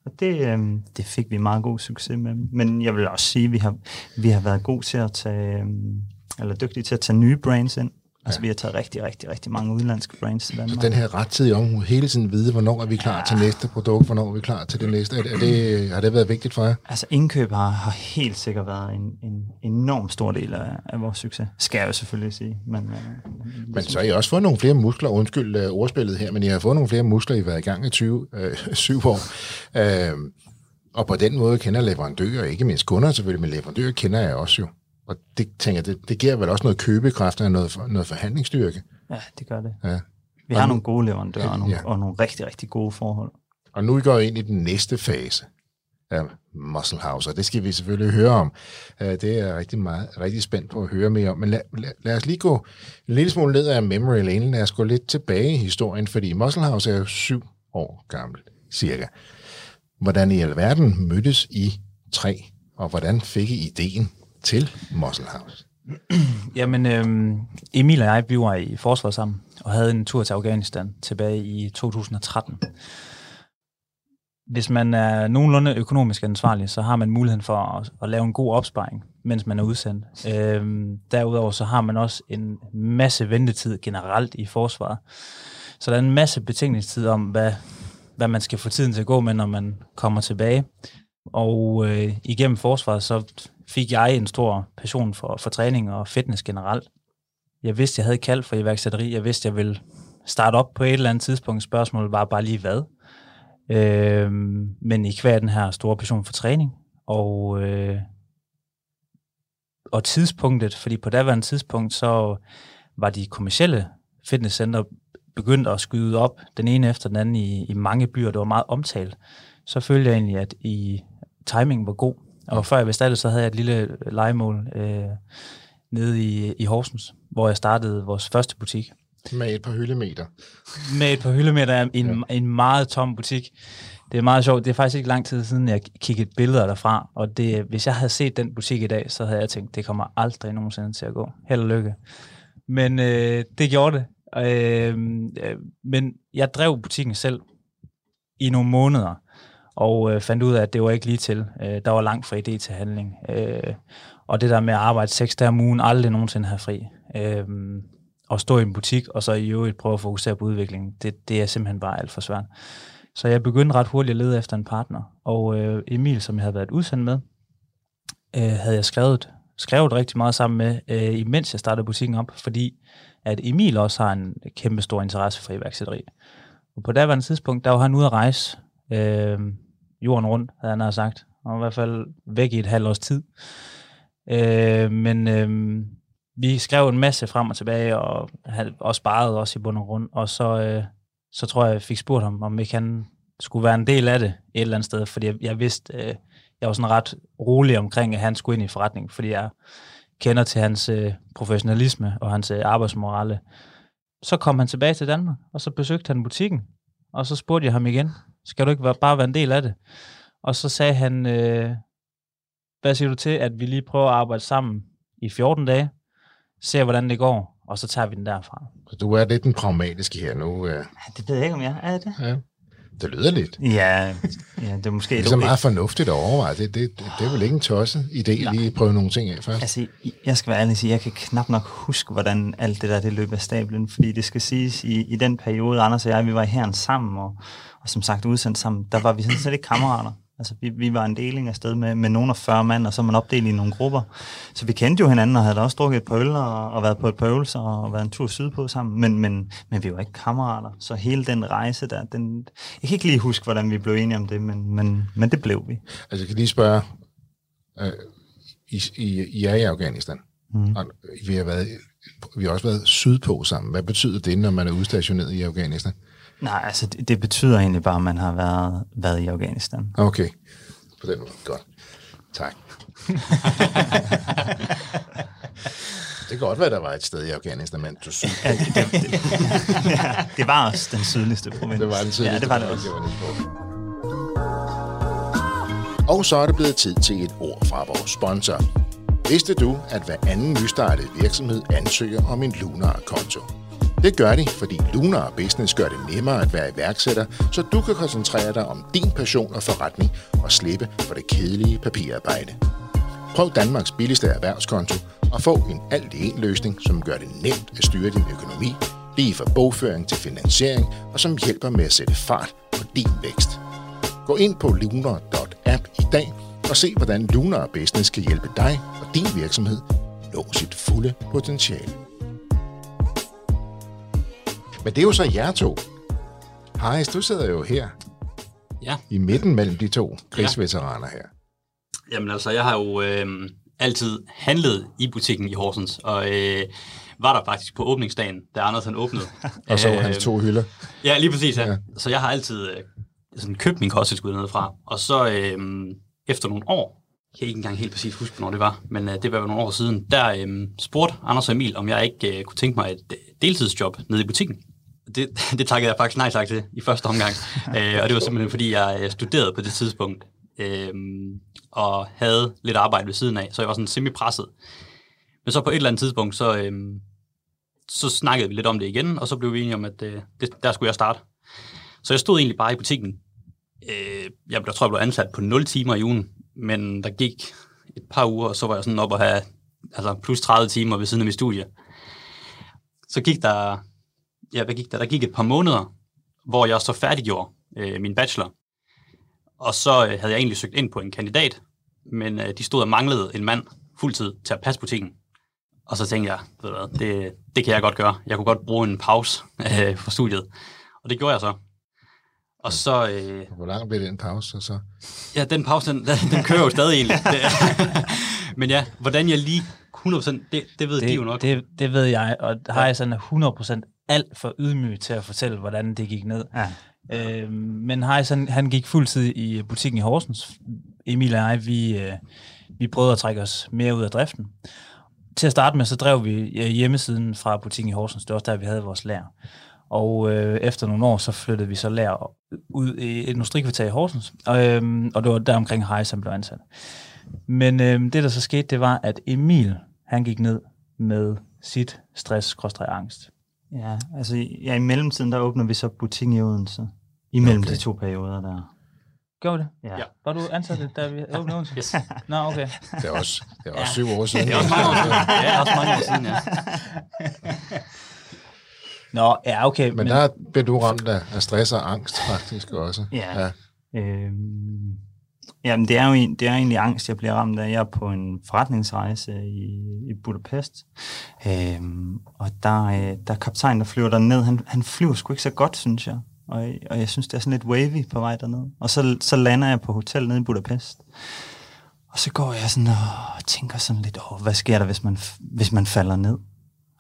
Og det, øhm, det fik vi meget god succes med. Men jeg vil også sige, at vi har, vi har været gode til at tage, øhm, eller dygtige til at tage nye brands ind. Altså, ja. vi har taget rigtig, rigtig, rigtig mange udenlandske brands til Danmark. Så den her rettidige omhu, hele tiden vide, hvornår er vi klar ja. til næste produkt, hvornår er vi klar til det næste. Er, er det, har det været vigtigt for jer? Altså, indkøb har, har helt sikkert været en, en enorm stor del af, af vores succes. Skal jeg jo selvfølgelig sige. Men, øh, men så har I også fået nogle flere muskler, undskyld uh, ordspillet her, men I har fået nogle flere muskler, I har været i gang i 20, øh, 7 år. Uh, og på den måde kender leverandører, ikke mindst kunder selvfølgelig, men leverandører kender jeg også jo. Og det tænker det, det giver vel også noget købekraft og noget, noget forhandlingsstyrke. Ja, det gør det. Ja. Vi har og nogle gode leverandører og nogle, ja. og nogle rigtig, rigtig gode forhold. Og nu går vi ind i den næste fase af Muscle House, og det skal vi selvfølgelig høre om. Øh, det er jeg rigtig, meget, rigtig spændt på at høre mere om. Men lad, lad, lad os lige gå en lille smule ned af memory lane. Lad os gå lidt tilbage i historien, fordi Muscle House er jo syv år gammel, cirka. Hvordan i alverden mødtes I tre, og hvordan fik I ideen til Muscle House? Jamen, øhm, Emil og jeg, vi var i forsvar sammen, og havde en tur til Afghanistan tilbage i 2013. Hvis man er nogenlunde økonomisk ansvarlig, så har man muligheden for at, at lave en god opsparing, mens man er udsendt. Øhm, derudover så har man også en masse ventetid generelt i forsvaret. Så der er en masse betingningstid om, hvad, hvad man skal få tiden til at gå med, når man kommer tilbage. Og øh, igennem forsvaret, så fik jeg en stor passion for, for træning og fitness generelt. Jeg vidste, jeg havde kald for iværksætteri. Jeg vidste, jeg ville starte op på et eller andet tidspunkt. Spørgsmålet var bare lige hvad. Øh, men i hver den her store passion for træning. Og, øh, og tidspunktet, fordi på daværende tidspunkt, så var de kommersielle fitnesscenter begyndt at skyde op, den ene efter den anden i, i mange byer. Det var meget omtalt. Så følte jeg egentlig, at i timingen var god. Og før jeg det, så havde jeg et lille legemål øh, nede i, i Horsens, hvor jeg startede vores første butik. Med et par hyldemeter. Med et par hyldemeter. En, ja. en meget tom butik. Det er meget sjovt. Det er faktisk ikke lang tid siden, jeg kiggede billeder derfra. Og det, hvis jeg havde set den butik i dag, så havde jeg tænkt, det kommer aldrig nogensinde til at gå. Held og lykke. Men øh, det gjorde det. Øh, øh, men jeg drev butikken selv i nogle måneder og øh, fandt ud af, at det var ikke lige til. Øh, der var langt fra idé til handling. Øh, og det der med at arbejde seks dage om ugen, aldrig nogensinde have fri. Øh, og stå i en butik, og så i øvrigt prøve at fokusere på udviklingen, det, det er simpelthen bare alt for svært. Så jeg begyndte ret hurtigt at lede efter en partner. Og øh, Emil, som jeg havde været udsendt med, øh, havde jeg skrevet, skrevet rigtig meget sammen med, øh, imens jeg startede butikken op, fordi at Emil også har en kæmpe stor interesse for iværksætteri. Og på daværende tidspunkt, der var han ude at rejse, øh, jorden rundt, havde han sagt, Og i hvert fald væk i et halvt års tid. Øh, men øh, vi skrev en masse frem og tilbage, og, havde, og sparede også i bund og grund. Og så, øh, så tror jeg, jeg fik spurgt ham, om ikke han skulle være en del af det et eller andet sted, fordi jeg, jeg vidste, øh, jeg var sådan ret rolig omkring, at han skulle ind i forretning, fordi jeg kender til hans øh, professionalisme og hans øh, arbejdsmorale. Så kom han tilbage til Danmark, og så besøgte han butikken, og så spurgte jeg ham igen, skal du ikke være, bare være en del af det? Og så sagde han, øh, hvad siger du til, at vi lige prøver at arbejde sammen i 14 dage, ser hvordan det går, og så tager vi den derfra. Så du er lidt den pragmatiske her nu. Øh. Det ved jeg ikke, om jeg er det. Ja. Det lyder lidt. Ja, ja det er måske... Det er så meget fornuftigt at overveje. Det, det, det, det er vel ikke en tosset idé lige at prøve nogle ting af først. Altså, jeg skal være ærlig og sige, jeg kan knap nok huske, hvordan alt det der det løb af stablen, fordi det skal siges, i, i den periode, Anders og jeg, vi var her sammen, og, og som sagt udsendt sammen, der var vi sådan set ikke kammerater. Altså, vi, vi var en deling af sted med, med nogle af 40 mand, og så man opdelt i nogle grupper. Så vi kendte jo hinanden, og havde også drukket et par øl, og, og været på et par øvelser, og været en tur sydpå sammen. Men, men, men vi var ikke kammerater. Så hele den rejse der, den, jeg kan ikke lige huske, hvordan vi blev enige om det, men, men, men det blev vi. Altså, jeg kan lige spørge, øh, I, I, I er i Afghanistan, mm. og vi har, været, vi har også været sydpå sammen. Hvad betyder det, når man er udstationeret i Afghanistan? Nej, altså det, det betyder egentlig bare, at man har været, været i Afghanistan. Okay, på den måde. Godt. Tak. det kan godt være, der var et sted i Afghanistan, men du synes... Ja, det, det, det, ja, det var også den sydligste provins. Det var den sydligste Ja, det var det også. Og så er det blevet tid til et ord fra vores sponsor. Vidste du, at hver anden nystartet virksomhed ansøger om en Lunar-konto? Det gør de, fordi Lunar Business gør det nemmere at være iværksætter, så du kan koncentrere dig om din passion og forretning og slippe for det kedelige papirarbejde. Prøv Danmarks billigste erhvervskonto og få en alt-i-en løsning, som gør det nemt at styre din økonomi, lige fra bogføring til finansiering, og som hjælper med at sætte fart på din vækst. Gå ind på lunar.app i dag og se, hvordan Lunar Business kan hjælpe dig og din virksomhed nå sit fulde potentiale. Men det er jo så jer to. Harris, du sidder jo her Ja. i midten mellem de to krigsveteraner her. Jamen altså, jeg har jo øh, altid handlet i butikken i Horsens, og øh, var der faktisk på åbningsdagen, da Anders han åbnede. Og så Øh, hans to hylder. Ja, lige præcis. Ja. Ja. Så jeg har altid øh, sådan købt min kosttilskud nedefra. Og så øh, efter nogle år, jeg kan ikke engang helt præcis huske, hvornår det var, men øh, det var nogle år siden, der øh, spurgte Anders og Emil, om jeg ikke øh, kunne tænke mig et øh, deltidsjob nede i butikken. Det, det takkede jeg faktisk nej tak til i første omgang. øh, og det var simpelthen, fordi jeg øh, studerede på det tidspunkt, øh, og havde lidt arbejde ved siden af, så jeg var sådan semi-presset. Men så på et eller andet tidspunkt, så, øh, så snakkede vi lidt om det igen, og så blev vi enige om, at øh, det, der skulle jeg starte. Så jeg stod egentlig bare i butikken. Øh, jeg blev, tror, jeg blev ansat på 0 timer i ugen, men der gik et par uger, og så var jeg sådan op og have altså plus 30 timer ved siden af mit studie. Så gik der, ja, hvad gik der? Der gik et par måneder, hvor jeg så færdiggjorde øh, min bachelor. Og så øh, havde jeg egentlig søgt ind på en kandidat, men øh, de stod og manglede en mand fuldtid til at passe butikken. Og så tænkte jeg, ved du hvad, det, det kan jeg godt gøre. Jeg kunne godt bruge en pause øh, fra studiet. Og det gjorde jeg så. Og så, øh, Hvor lang blev den pause? Og så? ja, den pause, den, den, den kører jo stadig egentlig. Men ja, hvordan jeg lige 100%, det, det ved det, de jo nok. Det, det ved jeg, og har jeg sådan 100% alt for ydmyg til at fortælle, hvordan det gik ned. Ja. Øh, men Heisen, han gik fuldtid i butikken i Horsens. Emil og jeg, vi, øh, vi prøvede at trække os mere ud af driften. Til at starte med, så drev vi øh, hjemmesiden fra butikken i Horsens. Det var også der, vi havde vores lærer. Og øh, efter nogle år, så flyttede vi så lærer ud i et industrikvarter i Horsens. Og, øh, og det var der omkring Heis, han blev ansat. Men øh, det, der så skete, det var, at Emil, han gik ned med sit stress angst. Ja, altså ja, i mellemtiden, der åbner vi så butikken i Odense. Imellem Okay. de to perioder der. Gjorde vi det? Ja. Ja. Var du ansat, da vi åbnede Odense? Yes. Nå, okay. Det er også, det er også syv år siden. Det er også mange år siden. Ja, også mange år siden, ja. Nå, ja, okay. Men der blev du ramt af, af stress og angst faktisk også. Ja. ja. Øhm, jamen, det er jo det er egentlig angst, jeg bliver ramt af. Jeg er på en forretningsrejse i, i Budapest, øhm, og der, øh, der er kaptajn, der flyver derned. Han, han flyver sgu ikke så godt, synes jeg. og, og jeg synes, det er sådan lidt wavy på vej derned. Og så, så lander jeg på hotel nede i Budapest. Og så går jeg sådan og tænker sådan lidt, over, hvad sker der, hvis man, hvis man falder ned?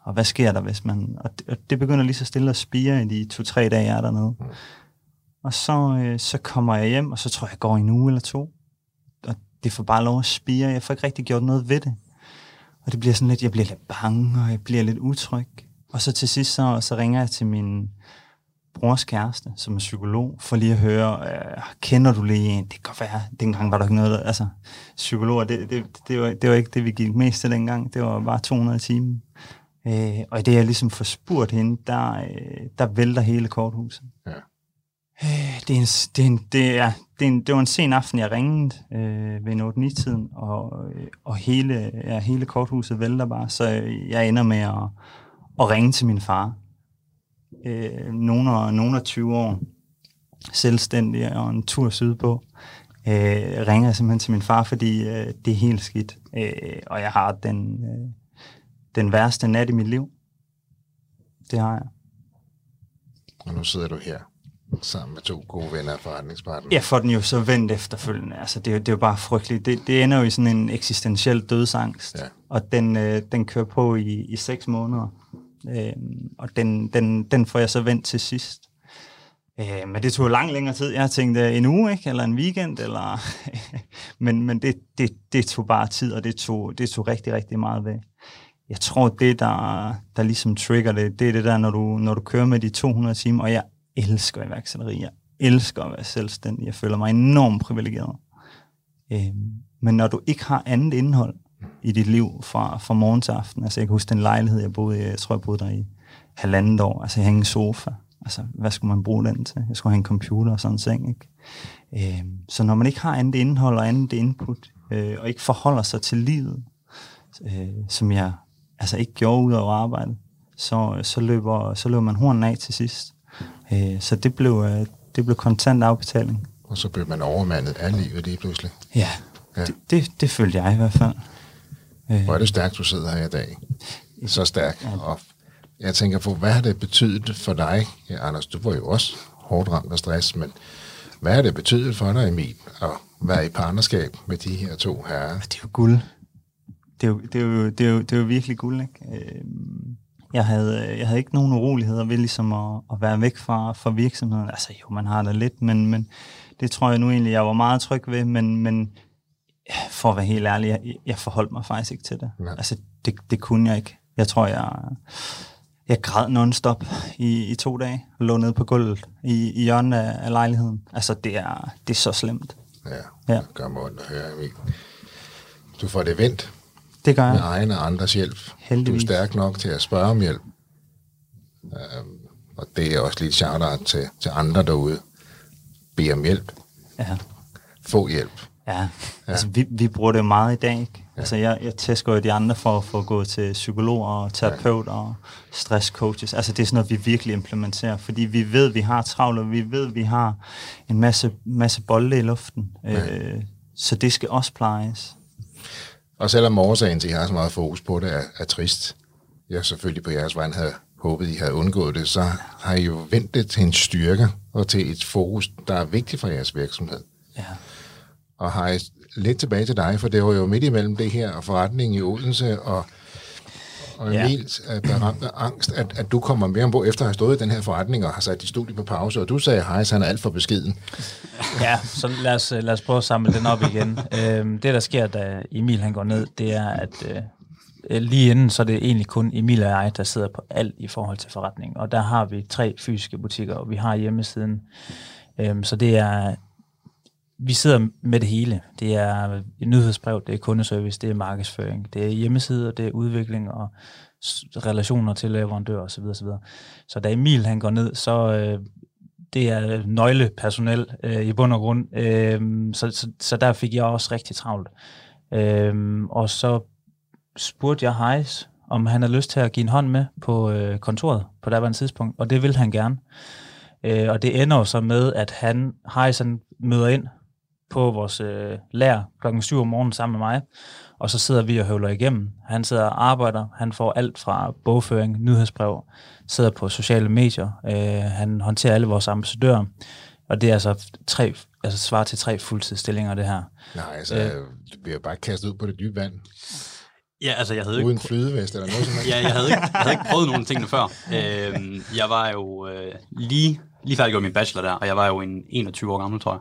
Og hvad sker der, hvis man... Og det, og det begynder lige så stille at spire i de to-tre dage, jeg er dernede. Mm. Og så, øh, så kommer jeg hjem, og så tror jeg, jeg går en uge eller to. Og det får bare lov at spire. Jeg får ikke rigtig gjort noget ved det. Og det bliver sådan lidt, jeg bliver lidt bange, og jeg bliver lidt utryg. Og så til sidst, så, så ringer jeg til min brors kæreste, som er psykolog, for lige at høre, øh, kender du lige en? Det kan godt være, dengang var der ikke noget, der, altså, psykologer, det, det, det, var, det var ikke det, vi gik mest til dengang. Det var bare 200 timer. Øh, og i det, jeg ligesom får spurgt hende, der, øh, der vælter hele korthuset. Ja. Øh, det, er en, det, er en, det, er, det, er en, det var en sen aften, jeg ringede øh, ved 8-9-tiden, og, øh, og hele, ja, hele korthuset vælter bare, så jeg ender med at, at ringe til min far. Øh, nogen, af, nogen af 20 år, selvstændig og en tur sydpå, øh, ringer jeg simpelthen til min far, fordi øh, det er helt skidt, øh, og jeg har den, øh, den værste nat i mit liv. Det har jeg. Og nu sidder du her sammen med to gode venner og forretningspartnere. Jeg får den jo så vendt efterfølgende. Altså, det, er jo, det er jo bare frygteligt. Det, det ender jo i sådan en eksistentiel dødsangst. Ja. Og den, øh, den kører på i, i seks måneder. Øh, og den, den, den får jeg så vendt til sidst. Øh, men det tog lang længere tid. Jeg tænkte en uge, ikke? eller en weekend. Eller men men det, det, det tog bare tid, og det tog, det tog rigtig, rigtig meget væk. Jeg tror, det, der, der ligesom trigger det, det er det der, når du, når du kører med de 200 timer, og jeg elsker iværksætteri. Jeg elsker at være selvstændig. Jeg føler mig enormt privilegeret. Øh, men når du ikke har andet indhold i dit liv fra, fra morgen til aften, altså jeg kan huske den lejlighed, jeg boede i, jeg tror, jeg boede der i halvandet år, altså jeg havde en sofa. Altså, hvad skulle man bruge den til? Jeg skulle have en computer og sådan en ting, ikke? Øh, så når man ikke har andet indhold og andet input, øh, og ikke forholder sig til livet, øh, som jeg altså ikke gjorde ud over arbejde, så, så, løber, så løber man hornen af til sidst. Øh, så det blev, øh, det blev kontant afbetaling. Og så blev man overmandet af livet lige pludselig. Ja, Ja. ja. Det, det, det følte jeg i hvert fald. Øh, Hvor er det stærkt, du sidder her i dag. Så stærk. Og jeg tænker på, hvad har det betydet for dig? Ja, Anders, du var jo også hårdt ramt af stress, men hvad har det betydet for dig, Emil, at være i partnerskab med de her to herrer? Det er jo guld. Det er jo, det er jo, det er jo, det er jo virkelig guld, ikke? Øhm, Jeg havde, jeg havde ikke nogen uroligheder ved ligesom at, at være væk fra, fra virksomheden. Altså jo, man har det lidt, men, men det tror jeg nu egentlig, jeg var meget tryg ved, men, men for at være helt ærlig, jeg, jeg forholdt mig faktisk ikke til det. Nej. Altså, det, det kunne jeg ikke. Jeg tror, jeg, jeg græd non-stop i, i to dage, og lå nede på gulvet i, i hjørnet af, af lejligheden. Altså, det er, det er så slemt. Ja, Ja. det gør mig ondt at høre, Emil. Du får det vendt Det gør med jeg. egen og andres hjælp. Heldigvis. Du er stærk nok til at spørge om hjælp. Øhm, og det er også lidt shout til, til andre derude. Bed om hjælp. Ja. Få hjælp. Ja, ja. altså vi, vi bruger det meget i dag. Ikke? Ja. Altså jeg, jeg tæsker jo de andre for, for at gå til psykolog og terapeut ja. og stresscoaches. Altså det er sådan noget, vi virkelig implementerer, fordi vi ved, vi har travlt, og vi ved, vi har en masse, masse bolde i luften. Ja. Øh, så det skal også plejes. Og selvom årsagen til, at jeg har så meget fokus på det, er, er trist, jeg selvfølgelig på jeres vejen havde håbet, I havde undgået det, så har I jo vendt det til en styrke og til et fokus, der er vigtigt for jeres virksomhed. Ja. Og har I lidt tilbage til dig, for det var jo midt imellem det her og forretningen i Odense, og, og Ja. Emil er beramt af angst, at, at du kommer mere ombord efter at have stået i den her forretning og har sat dit studie på pause, og du sagde, hej, så han er alt for beskeden. Ja, så lad os, lad os prøve at samle den op igen. øhm, det, der sker, da Emil han går ned, det er, at øh, lige inden, så er det egentlig kun Emil og jeg, der sidder på alt i forhold til forretning. Og der har vi tre fysiske butikker, og vi har hjemmesiden. Øhm, så det er, vi sidder med det hele. Det er nyhedsbrev, det er kundeservice, det er markedsføring, det er hjemmesider, det er udvikling og relationer til leverandører osv. osv. Så da Emil han går ned, så øh, det er nøglepersonel øh, i bund og grund. Øh, så, så, så der fik jeg også rigtig travlt. Øh, og så spurgte jeg Heis, om han havde lyst til at give en hånd med på øh, kontoret på daværende tidspunkt, og det vil han gerne. Øh, og det ender jo så med, at han, Heis, han møder ind på vores øh, lær klokken 7 om morgenen sammen med mig, og så sidder vi og høvler igennem. Han sidder og arbejder, han får alt fra bogføring, nyhedsbrev, sidder på sociale medier, øh, han håndterer alle vores ambassadører, og det er altså tre, altså svar til tre fuldtidsstillinger, det her. Nej, altså, øh, vi bliver bare kastet ud på det dybe vand. Ja, altså jeg havde ikke... Uden flydevest eller noget sådan Ja, jeg havde ikke, jeg havde ikke prøvet nogen tingene før. Øh, jeg var jo øh, lige, lige færdiggjort min bachelor der, og jeg var jo en 21 år gammel, tror jeg.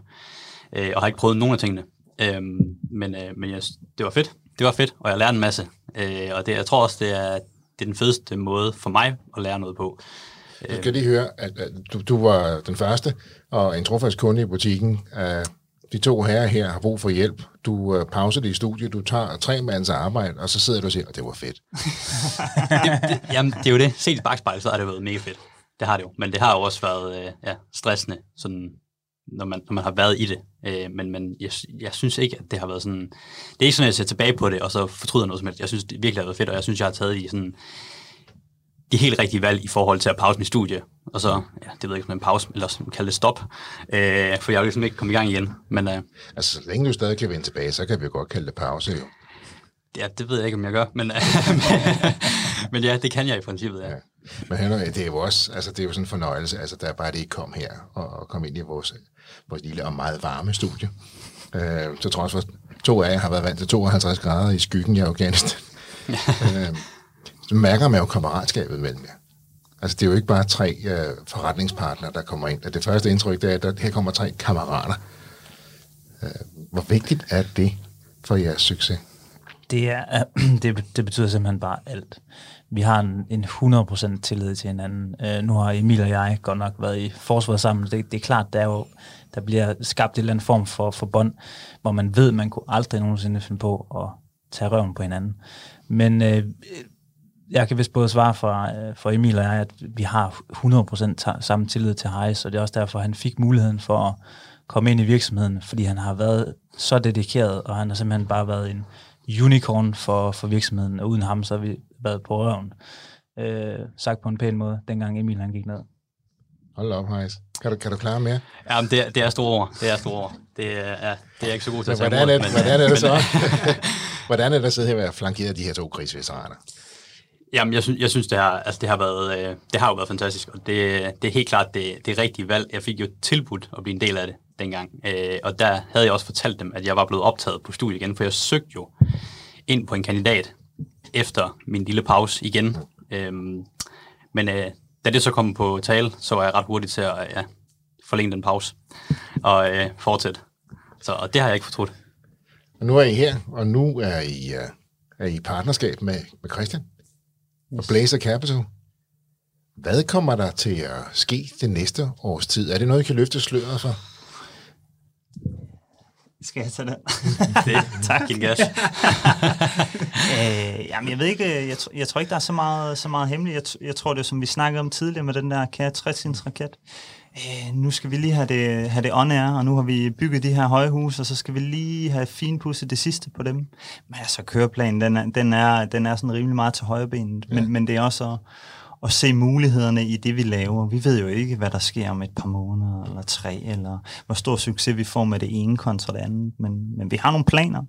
Øh, og har ikke prøvet nogen af tingene. Øh, men øh, men jeg, det var fedt. Det var fedt, og jeg lærte en masse. Øh, og det, jeg tror også, det er, det er den fedeste måde for mig at lære noget på. Du skal lige høre, at, at du, du var den første, og en trofast kunde i butikken. Uh, de to herrer her har brug for hjælp. Du uh, pauser det i studiet, du tager tre mands arbejde, og så sidder du og siger, at det var fedt. det, det, jamen, det er jo det. Set i bagspejlet, så har det været mega fedt. Det har det jo. Men det har jo også været øh, ja, stressende, sådan, når, man, når man har været i det. Øh, men men jeg, jeg synes ikke, at det har været sådan... Det er ikke sådan, at jeg ser tilbage på det, og så fortryder noget som helst. Jeg synes, det virkelig har været fedt, og jeg synes, jeg har taget de, sådan, de helt rigtige valg i forhold til at pause mit studie. Og så, ja, det ved jeg ikke, om en pause, eller kalde det stop. Øh, for jeg vil ligesom ikke komme i gang igen. Men, øh, Altså, så længe du stadig kan vende tilbage, så kan vi jo godt kalde det pause, jo. ja, det ved jeg ikke, om jeg gør. Men, men ja, det kan jeg i princippet, ja. Ja. Men Henrik, det er jo også, altså det er jo sådan en fornøjelse, altså der er bare det, I kom her og, og kom ind i vores, vores lille og meget varme studie. Øh, så trods for, to af jer har været vant til 52 grader i skyggen i Afghanistan. øh, så mærker man jo kammeratskabet mellem jer. Altså det er jo ikke bare tre øh, forretningspartnere, der kommer ind. Det første indtryk, det er, at her kommer tre kammerater. Øh, hvor vigtigt er det for jeres succes? Det, er, det, det betyder simpelthen bare alt. Vi har en, en 100% tillid til hinanden. Øh, nu har Emil og jeg godt nok været i forsvaret sammen. Det, det er klart, der, er jo, der bliver skabt en eller anden form for, for bånd, hvor man ved, man kunne aldrig nogensinde finde på at tage røven på hinanden. Men øh, jeg kan vist både svare for, øh, for Emil og jeg, at vi har 100% samme tillid til Heis, og det er også derfor, han fik muligheden for at komme ind i virksomheden, fordi han har været så dedikeret, og han har simpelthen bare været en unicorn for, for virksomheden, og uden ham, så har vi været på røven. Øh, sagt på en pæn måde, dengang Emil han gik ned. Hold op, Heis. Kan du, kan du klare mere? Ja, men det, er- det er store ord. Det er store ord. Det er, ja, det er ikke så god til Men at tage hvordan er, men, hvordan er det så? hvordan er det at sidde her og være flankeret af de her to krigsveteraner? Jamen, jeg synes, jeg synes det, har, altså, det, har været, øh, det har jo været fantastisk, og det, det er helt klart det, det rigtige valg. Jeg fik jo tilbudt at blive en del af det dengang, øh, og der havde jeg også fortalt dem, at jeg var blevet optaget på studiet igen, for jeg søgte jo ind på en kandidat efter min lille pause igen. Øhm, men øh, da det så kom på tale, så var jeg ret hurtig til at ja, forlænge den pause og øh, fortsætte. Så og det har jeg ikke fortrudt. Og nu er I her, og nu er I, uh, er I i partnerskab med, med Christian og Blazer Capital. Hvad kommer der til at ske det næste års tid? Er det noget, I kan løfte sløret for? Skal jeg tage den? Det, tak, din gas. øh, jamen, jeg ved ikke, jeg, tr- jeg tror ikke, der er så meget, så meget hemmeligt. Jeg, jeg tror, det er, som vi snakkede om tidligere med den der kære 60 raket. Øh, nu skal vi lige have det, have det on air, og nu har vi bygget de her højhus, og så skal vi lige have finpudset det sidste på dem. Men altså, køreplanen, den er, den er, den er sådan rimelig meget til højrebenet, ja. men, men det er også at, at se mulighederne i det, vi laver. Vi ved jo ikke, hvad der sker om et par måneder, eller tre, eller hvor stor succes vi får med det ene kontra det andet. Men, men vi har nogle planer.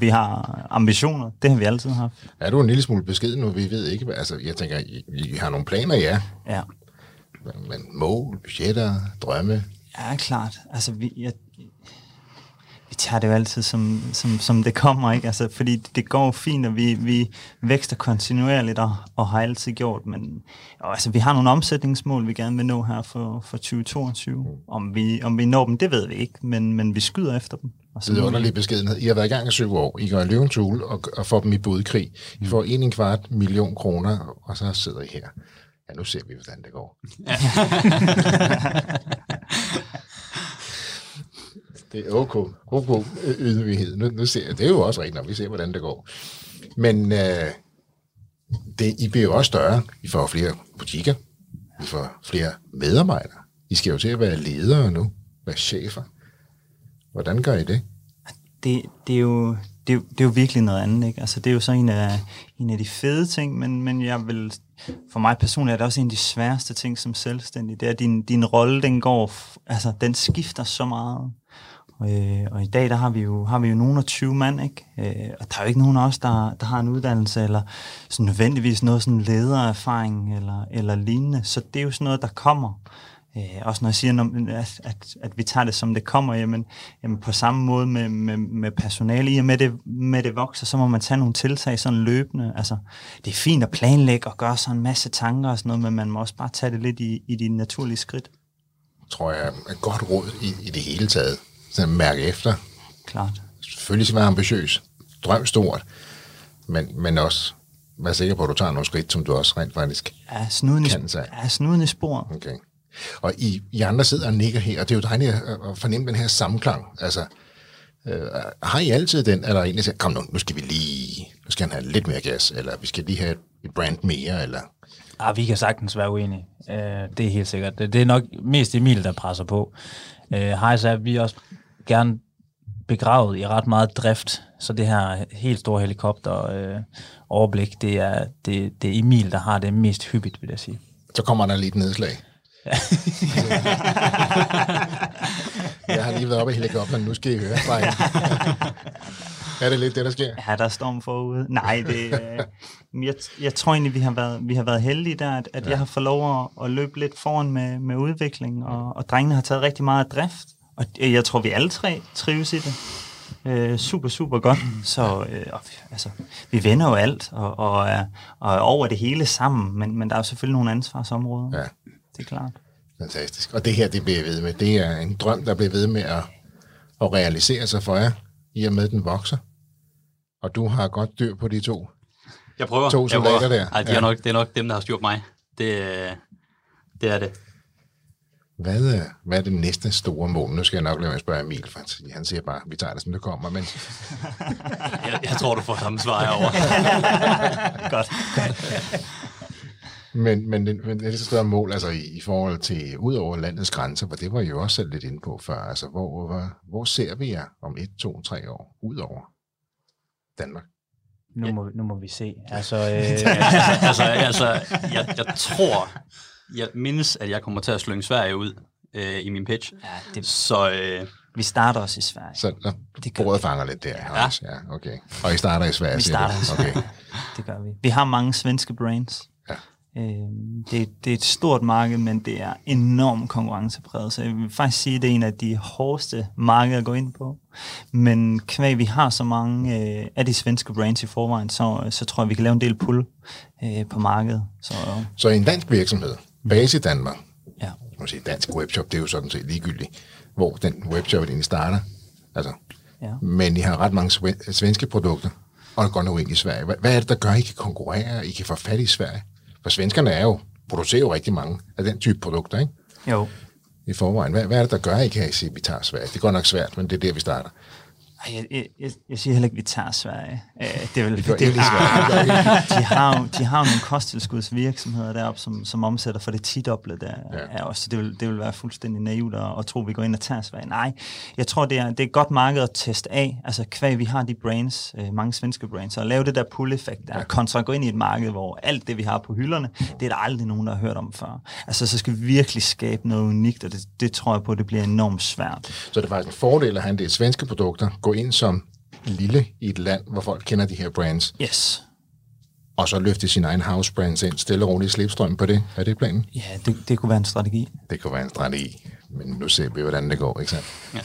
Vi har ambitioner. Det har vi altid haft. Er du en lille smule beskeden nu? Vi ved ikke, altså jeg tænker, I, I har nogle planer, ja. Ja. Men mål, budgetter, drømme. Ja, klart. Altså, vi, jeg, vi tager det jo altid, som, som, som det kommer, ikke? Altså, fordi det går fint, og vi, vi vækster kontinuerligt, og, og har altid gjort, men og, altså, vi har nogle omsætningsmål, vi gerne vil nå her for, for 2022. Om vi, om vi når dem, det ved vi ikke, men, men vi skyder efter dem. Og så Det er underlig beskedenhed. I har været i gang i syv år. I går i løvens hule og, og får dem i budkrig. I får en, en kvart million kroner, og så sidder I her. Ja, nu ser vi, hvordan det går. det er okay. Okay øh, øh, ydmyghed. Nu, nu ser jeg, det er jo også rigtigt, når vi ser, hvordan det går. Men øh, det, I bliver jo også større. I får flere butikker. I får flere medarbejdere. I skal jo til at være ledere nu. Være chefer. Hvordan gør I det? det, det, er jo, det, er det er jo virkelig noget andet. Ikke? Altså, det er jo så en af, en af de fede ting, men, men jeg vil, for mig personligt er det også en af de sværeste ting som selvstændig. Det er, at din, din rolle, den går, altså, den skifter så meget. Øh, og i dag, der har vi jo, har vi jo nogen af 20 mand, ikke? Øh, og der er jo ikke nogen af os, der, der har en uddannelse, eller sådan nødvendigvis noget sådan ledererfaring, eller, eller lignende. Så det er jo sådan noget, der kommer. Øh, også når jeg siger, når, at, at, at vi tager det, som det kommer, jamen, jamen på samme måde med, med, med personale, i og med det, med det vokser, så må man tage nogle tiltag sådan løbende. Altså, det er fint at planlægge og gøre sådan en masse tanker og sådan noget, men man må også bare tage det lidt i, i de naturlige skridt. Tror jeg er et godt råd i, i det hele taget. Så mærke efter. Klart. Selvfølgelig skal være ambitiøs. Drøm stort. Men, men også vær sikker på, at du tager nogle skridt, som du også rent faktisk Ja, snuden kan sig. ja, snuden spor. Okay. Og I, I andre sidder og nikker her, og det er jo dejligt at, fornemme den her samklang. Altså, øh, har I altid den, eller egentlig siger, kom nu, nu skal vi lige, nu skal han have lidt mere gas, eller vi skal lige have et brand mere, eller... Ah, vi kan sagtens være uenige. Uh, det er helt sikkert. Det, det er nok mest Emil, der presser på. Uh, Hejs er, vi er også gerne begravet i ret meget drift, så det her helt store helikopter øh, overblik, det er, det, det er Emil, der har det mest hyppigt, vil jeg sige. Så kommer der lige et nedslag. jeg har lige været oppe i helikopteren, nu skal I høre. Bare er det lidt det, der sker? Ja, der er storm forude. Nej, det, øh, jeg, jeg tror egentlig, vi har været, vi har været heldige der, at, at ja. jeg har fået lov at, at løbe lidt foran med, med udvikling, og, og drengene har taget rigtig meget drift, og jeg tror, vi alle tre trives i det. Øh, super, super godt. Så øh, og, altså, vi vender jo alt, og, og, er, og er over det hele sammen, men, men der er jo selvfølgelig nogle ansvarsområder. Ja. Det er klart. Fantastisk. Og det her, det bliver jeg ved med. Det er en drøm, der bliver ved med at, at realisere sig for jer, i og med, at den vokser. Og du har godt dyr på de to. Jeg prøver. To jeg soldater prøver. der. Ej, de Ja. er nok, det er nok dem, der har styrt mig. Det, øh, det er det. Hvad, er- hvad er det næste store mål? Nu skal jeg nok lade at spørge Emil, for han siger bare, vi tager det, som det kommer. Men Jeg, jeg tror, du får samme svar herovre. Godt. Men, men, det, men det er så større mål, altså i, i forhold til ud over landets grænser, for det var jo også selv lidt inde på før. Altså, hvor, hvor, hvor ser vi jer om et, to, tre år ud over Danmark? Nu må, nu må vi se. Altså, øh, altså, altså jeg, jeg tror, jeg mindes, at jeg kommer til at slynge Sverige ud øh, i min pitch. Ja, det, Så øh, vi starter også i Sverige. Så der, Det bordet fanger lidt der. Ja. ja. okay. Og I starter i Sverige, Vi starter i Okay. Det gør vi. Vi har mange svenske brands. Ja. Øhm, det, det er et stort marked, men det er enormt konkurrencepræget, så jeg vil faktisk sige, at det er en af de hårdeste markeder at gå ind på. Men kvæg vi har så mange øh, af de svenske brands i forvejen, så, så tror jeg, vi kan lave en del pull øh, på markedet. Så Så en dansk virksomhed, base i Danmark, ja, man sige, dansk webshop, det er jo sådan set ligegyldigt, hvor den webshop egentlig starter. Altså, ja. men I har ret mange sven- svenske produkter, og går nu ind i Sverige. Hvad, hvad er det, der gør, at I kan konkurrere, I kan få fat i Sverige? For svenskerne er jo, producerer jo rigtig mange af den type produkter, ikke? Jo. I forvejen. Hvad, hvad er det, der gør, at I kan sige, at vi tager Sverige? Det går nok svært, men det er der, vi starter. Jeg, jeg, jeg, jeg siger heller ikke, at vi tager Sverige. Øh, det er vel, det, ikke Sverige. de, har jo, de har jo nogle kosttilskudsvirksomheder deroppe, som, som omsætter for det tidoblet der Ja. ja. er også. Så det vil, det vil være fuldstændig naivt at, at tro, at vi går ind og tager Sverige. Nej, jeg tror, det er, det er et godt marked at teste af. Altså kvæg, vi har de brands, øh, mange svenske brands, og lave det der pull-effekt der, kontra at gå ind i et marked, hvor alt det, vi har på hylderne, det er der aldrig nogen, der har hørt om før. Altså, så skal vi virkelig skabe noget unikt, og det, det tror jeg på, det bliver enormt svært. Så det er faktisk en fordel at have en del svenske produkter, gå ind som lille i et land, hvor folk kender de her brands, Yes. og så løfte sin egen house brands ind, stille og roligt slipstrøm på det. Er det planen? Ja, det, det kunne være en strategi. Det kunne være en strategi, men nu ser vi, hvordan det går, ikke sandt? Ja.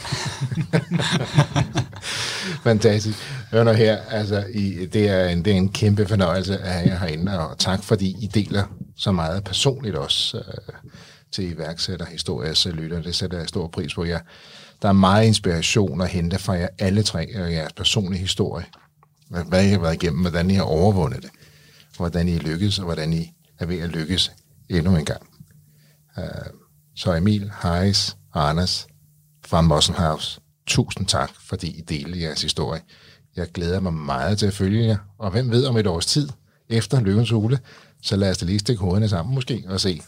Fantastisk. Hør nu her, altså, I, det, er en, det er en kæmpe fornøjelse at have jer herinde, og tak fordi I deler så meget personligt også øh, til iværksætterhistorier og lytter. Det sætter jeg stor pris på jer. Der er meget inspiration at hente fra jer alle tre og jeres personlige historie. Hvad I har været igennem, hvordan I har overvundet det, hvordan I er lykkedes, og hvordan I er ved at lykkes endnu en gang. Øh, så Emil, Heis og Anders fra Muscle tusind tak, fordi I delte jeres historie. Jeg glæder mig meget til at følge jer, og hvem ved om et års tid, efter Lykkens Hule, så lad os da lige stikke hovederne sammen måske, og se,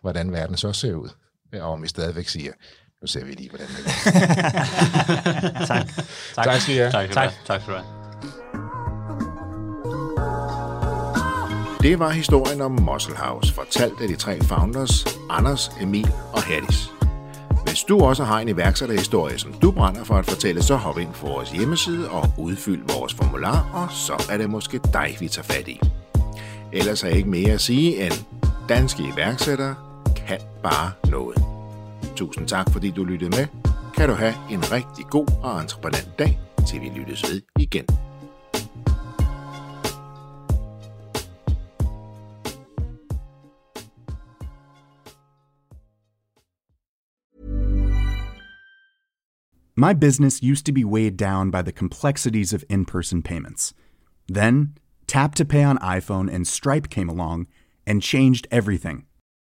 hvordan verden så ser ud. Og om I stadigvæk siger, nu ser vi lige, hvordan det går. Tak. tak. tak skal I have. tak, tak. tak skal du have. Det var historien om Muscle House, fortalt af de tre founders, Anders, Emil og Hattis. Hvis du også har en iværksætterhistorie, som du brænder for at fortælle, så hop ind på vores hjemmeside og udfyld vores formular, og så er det måske dig, vi tager fat i. Ellers er ikke mere at sige end, danske iværksættere kan bare noget. Tusind tak, fordi du lyttede med. Kan du have en rigtig god og entreprenant dag, til vi lyttes ved igen. My business used to be weighed down by the complexities of in person payments. Then, Tap to Pay on iPhone and Stripe came along and changed everything.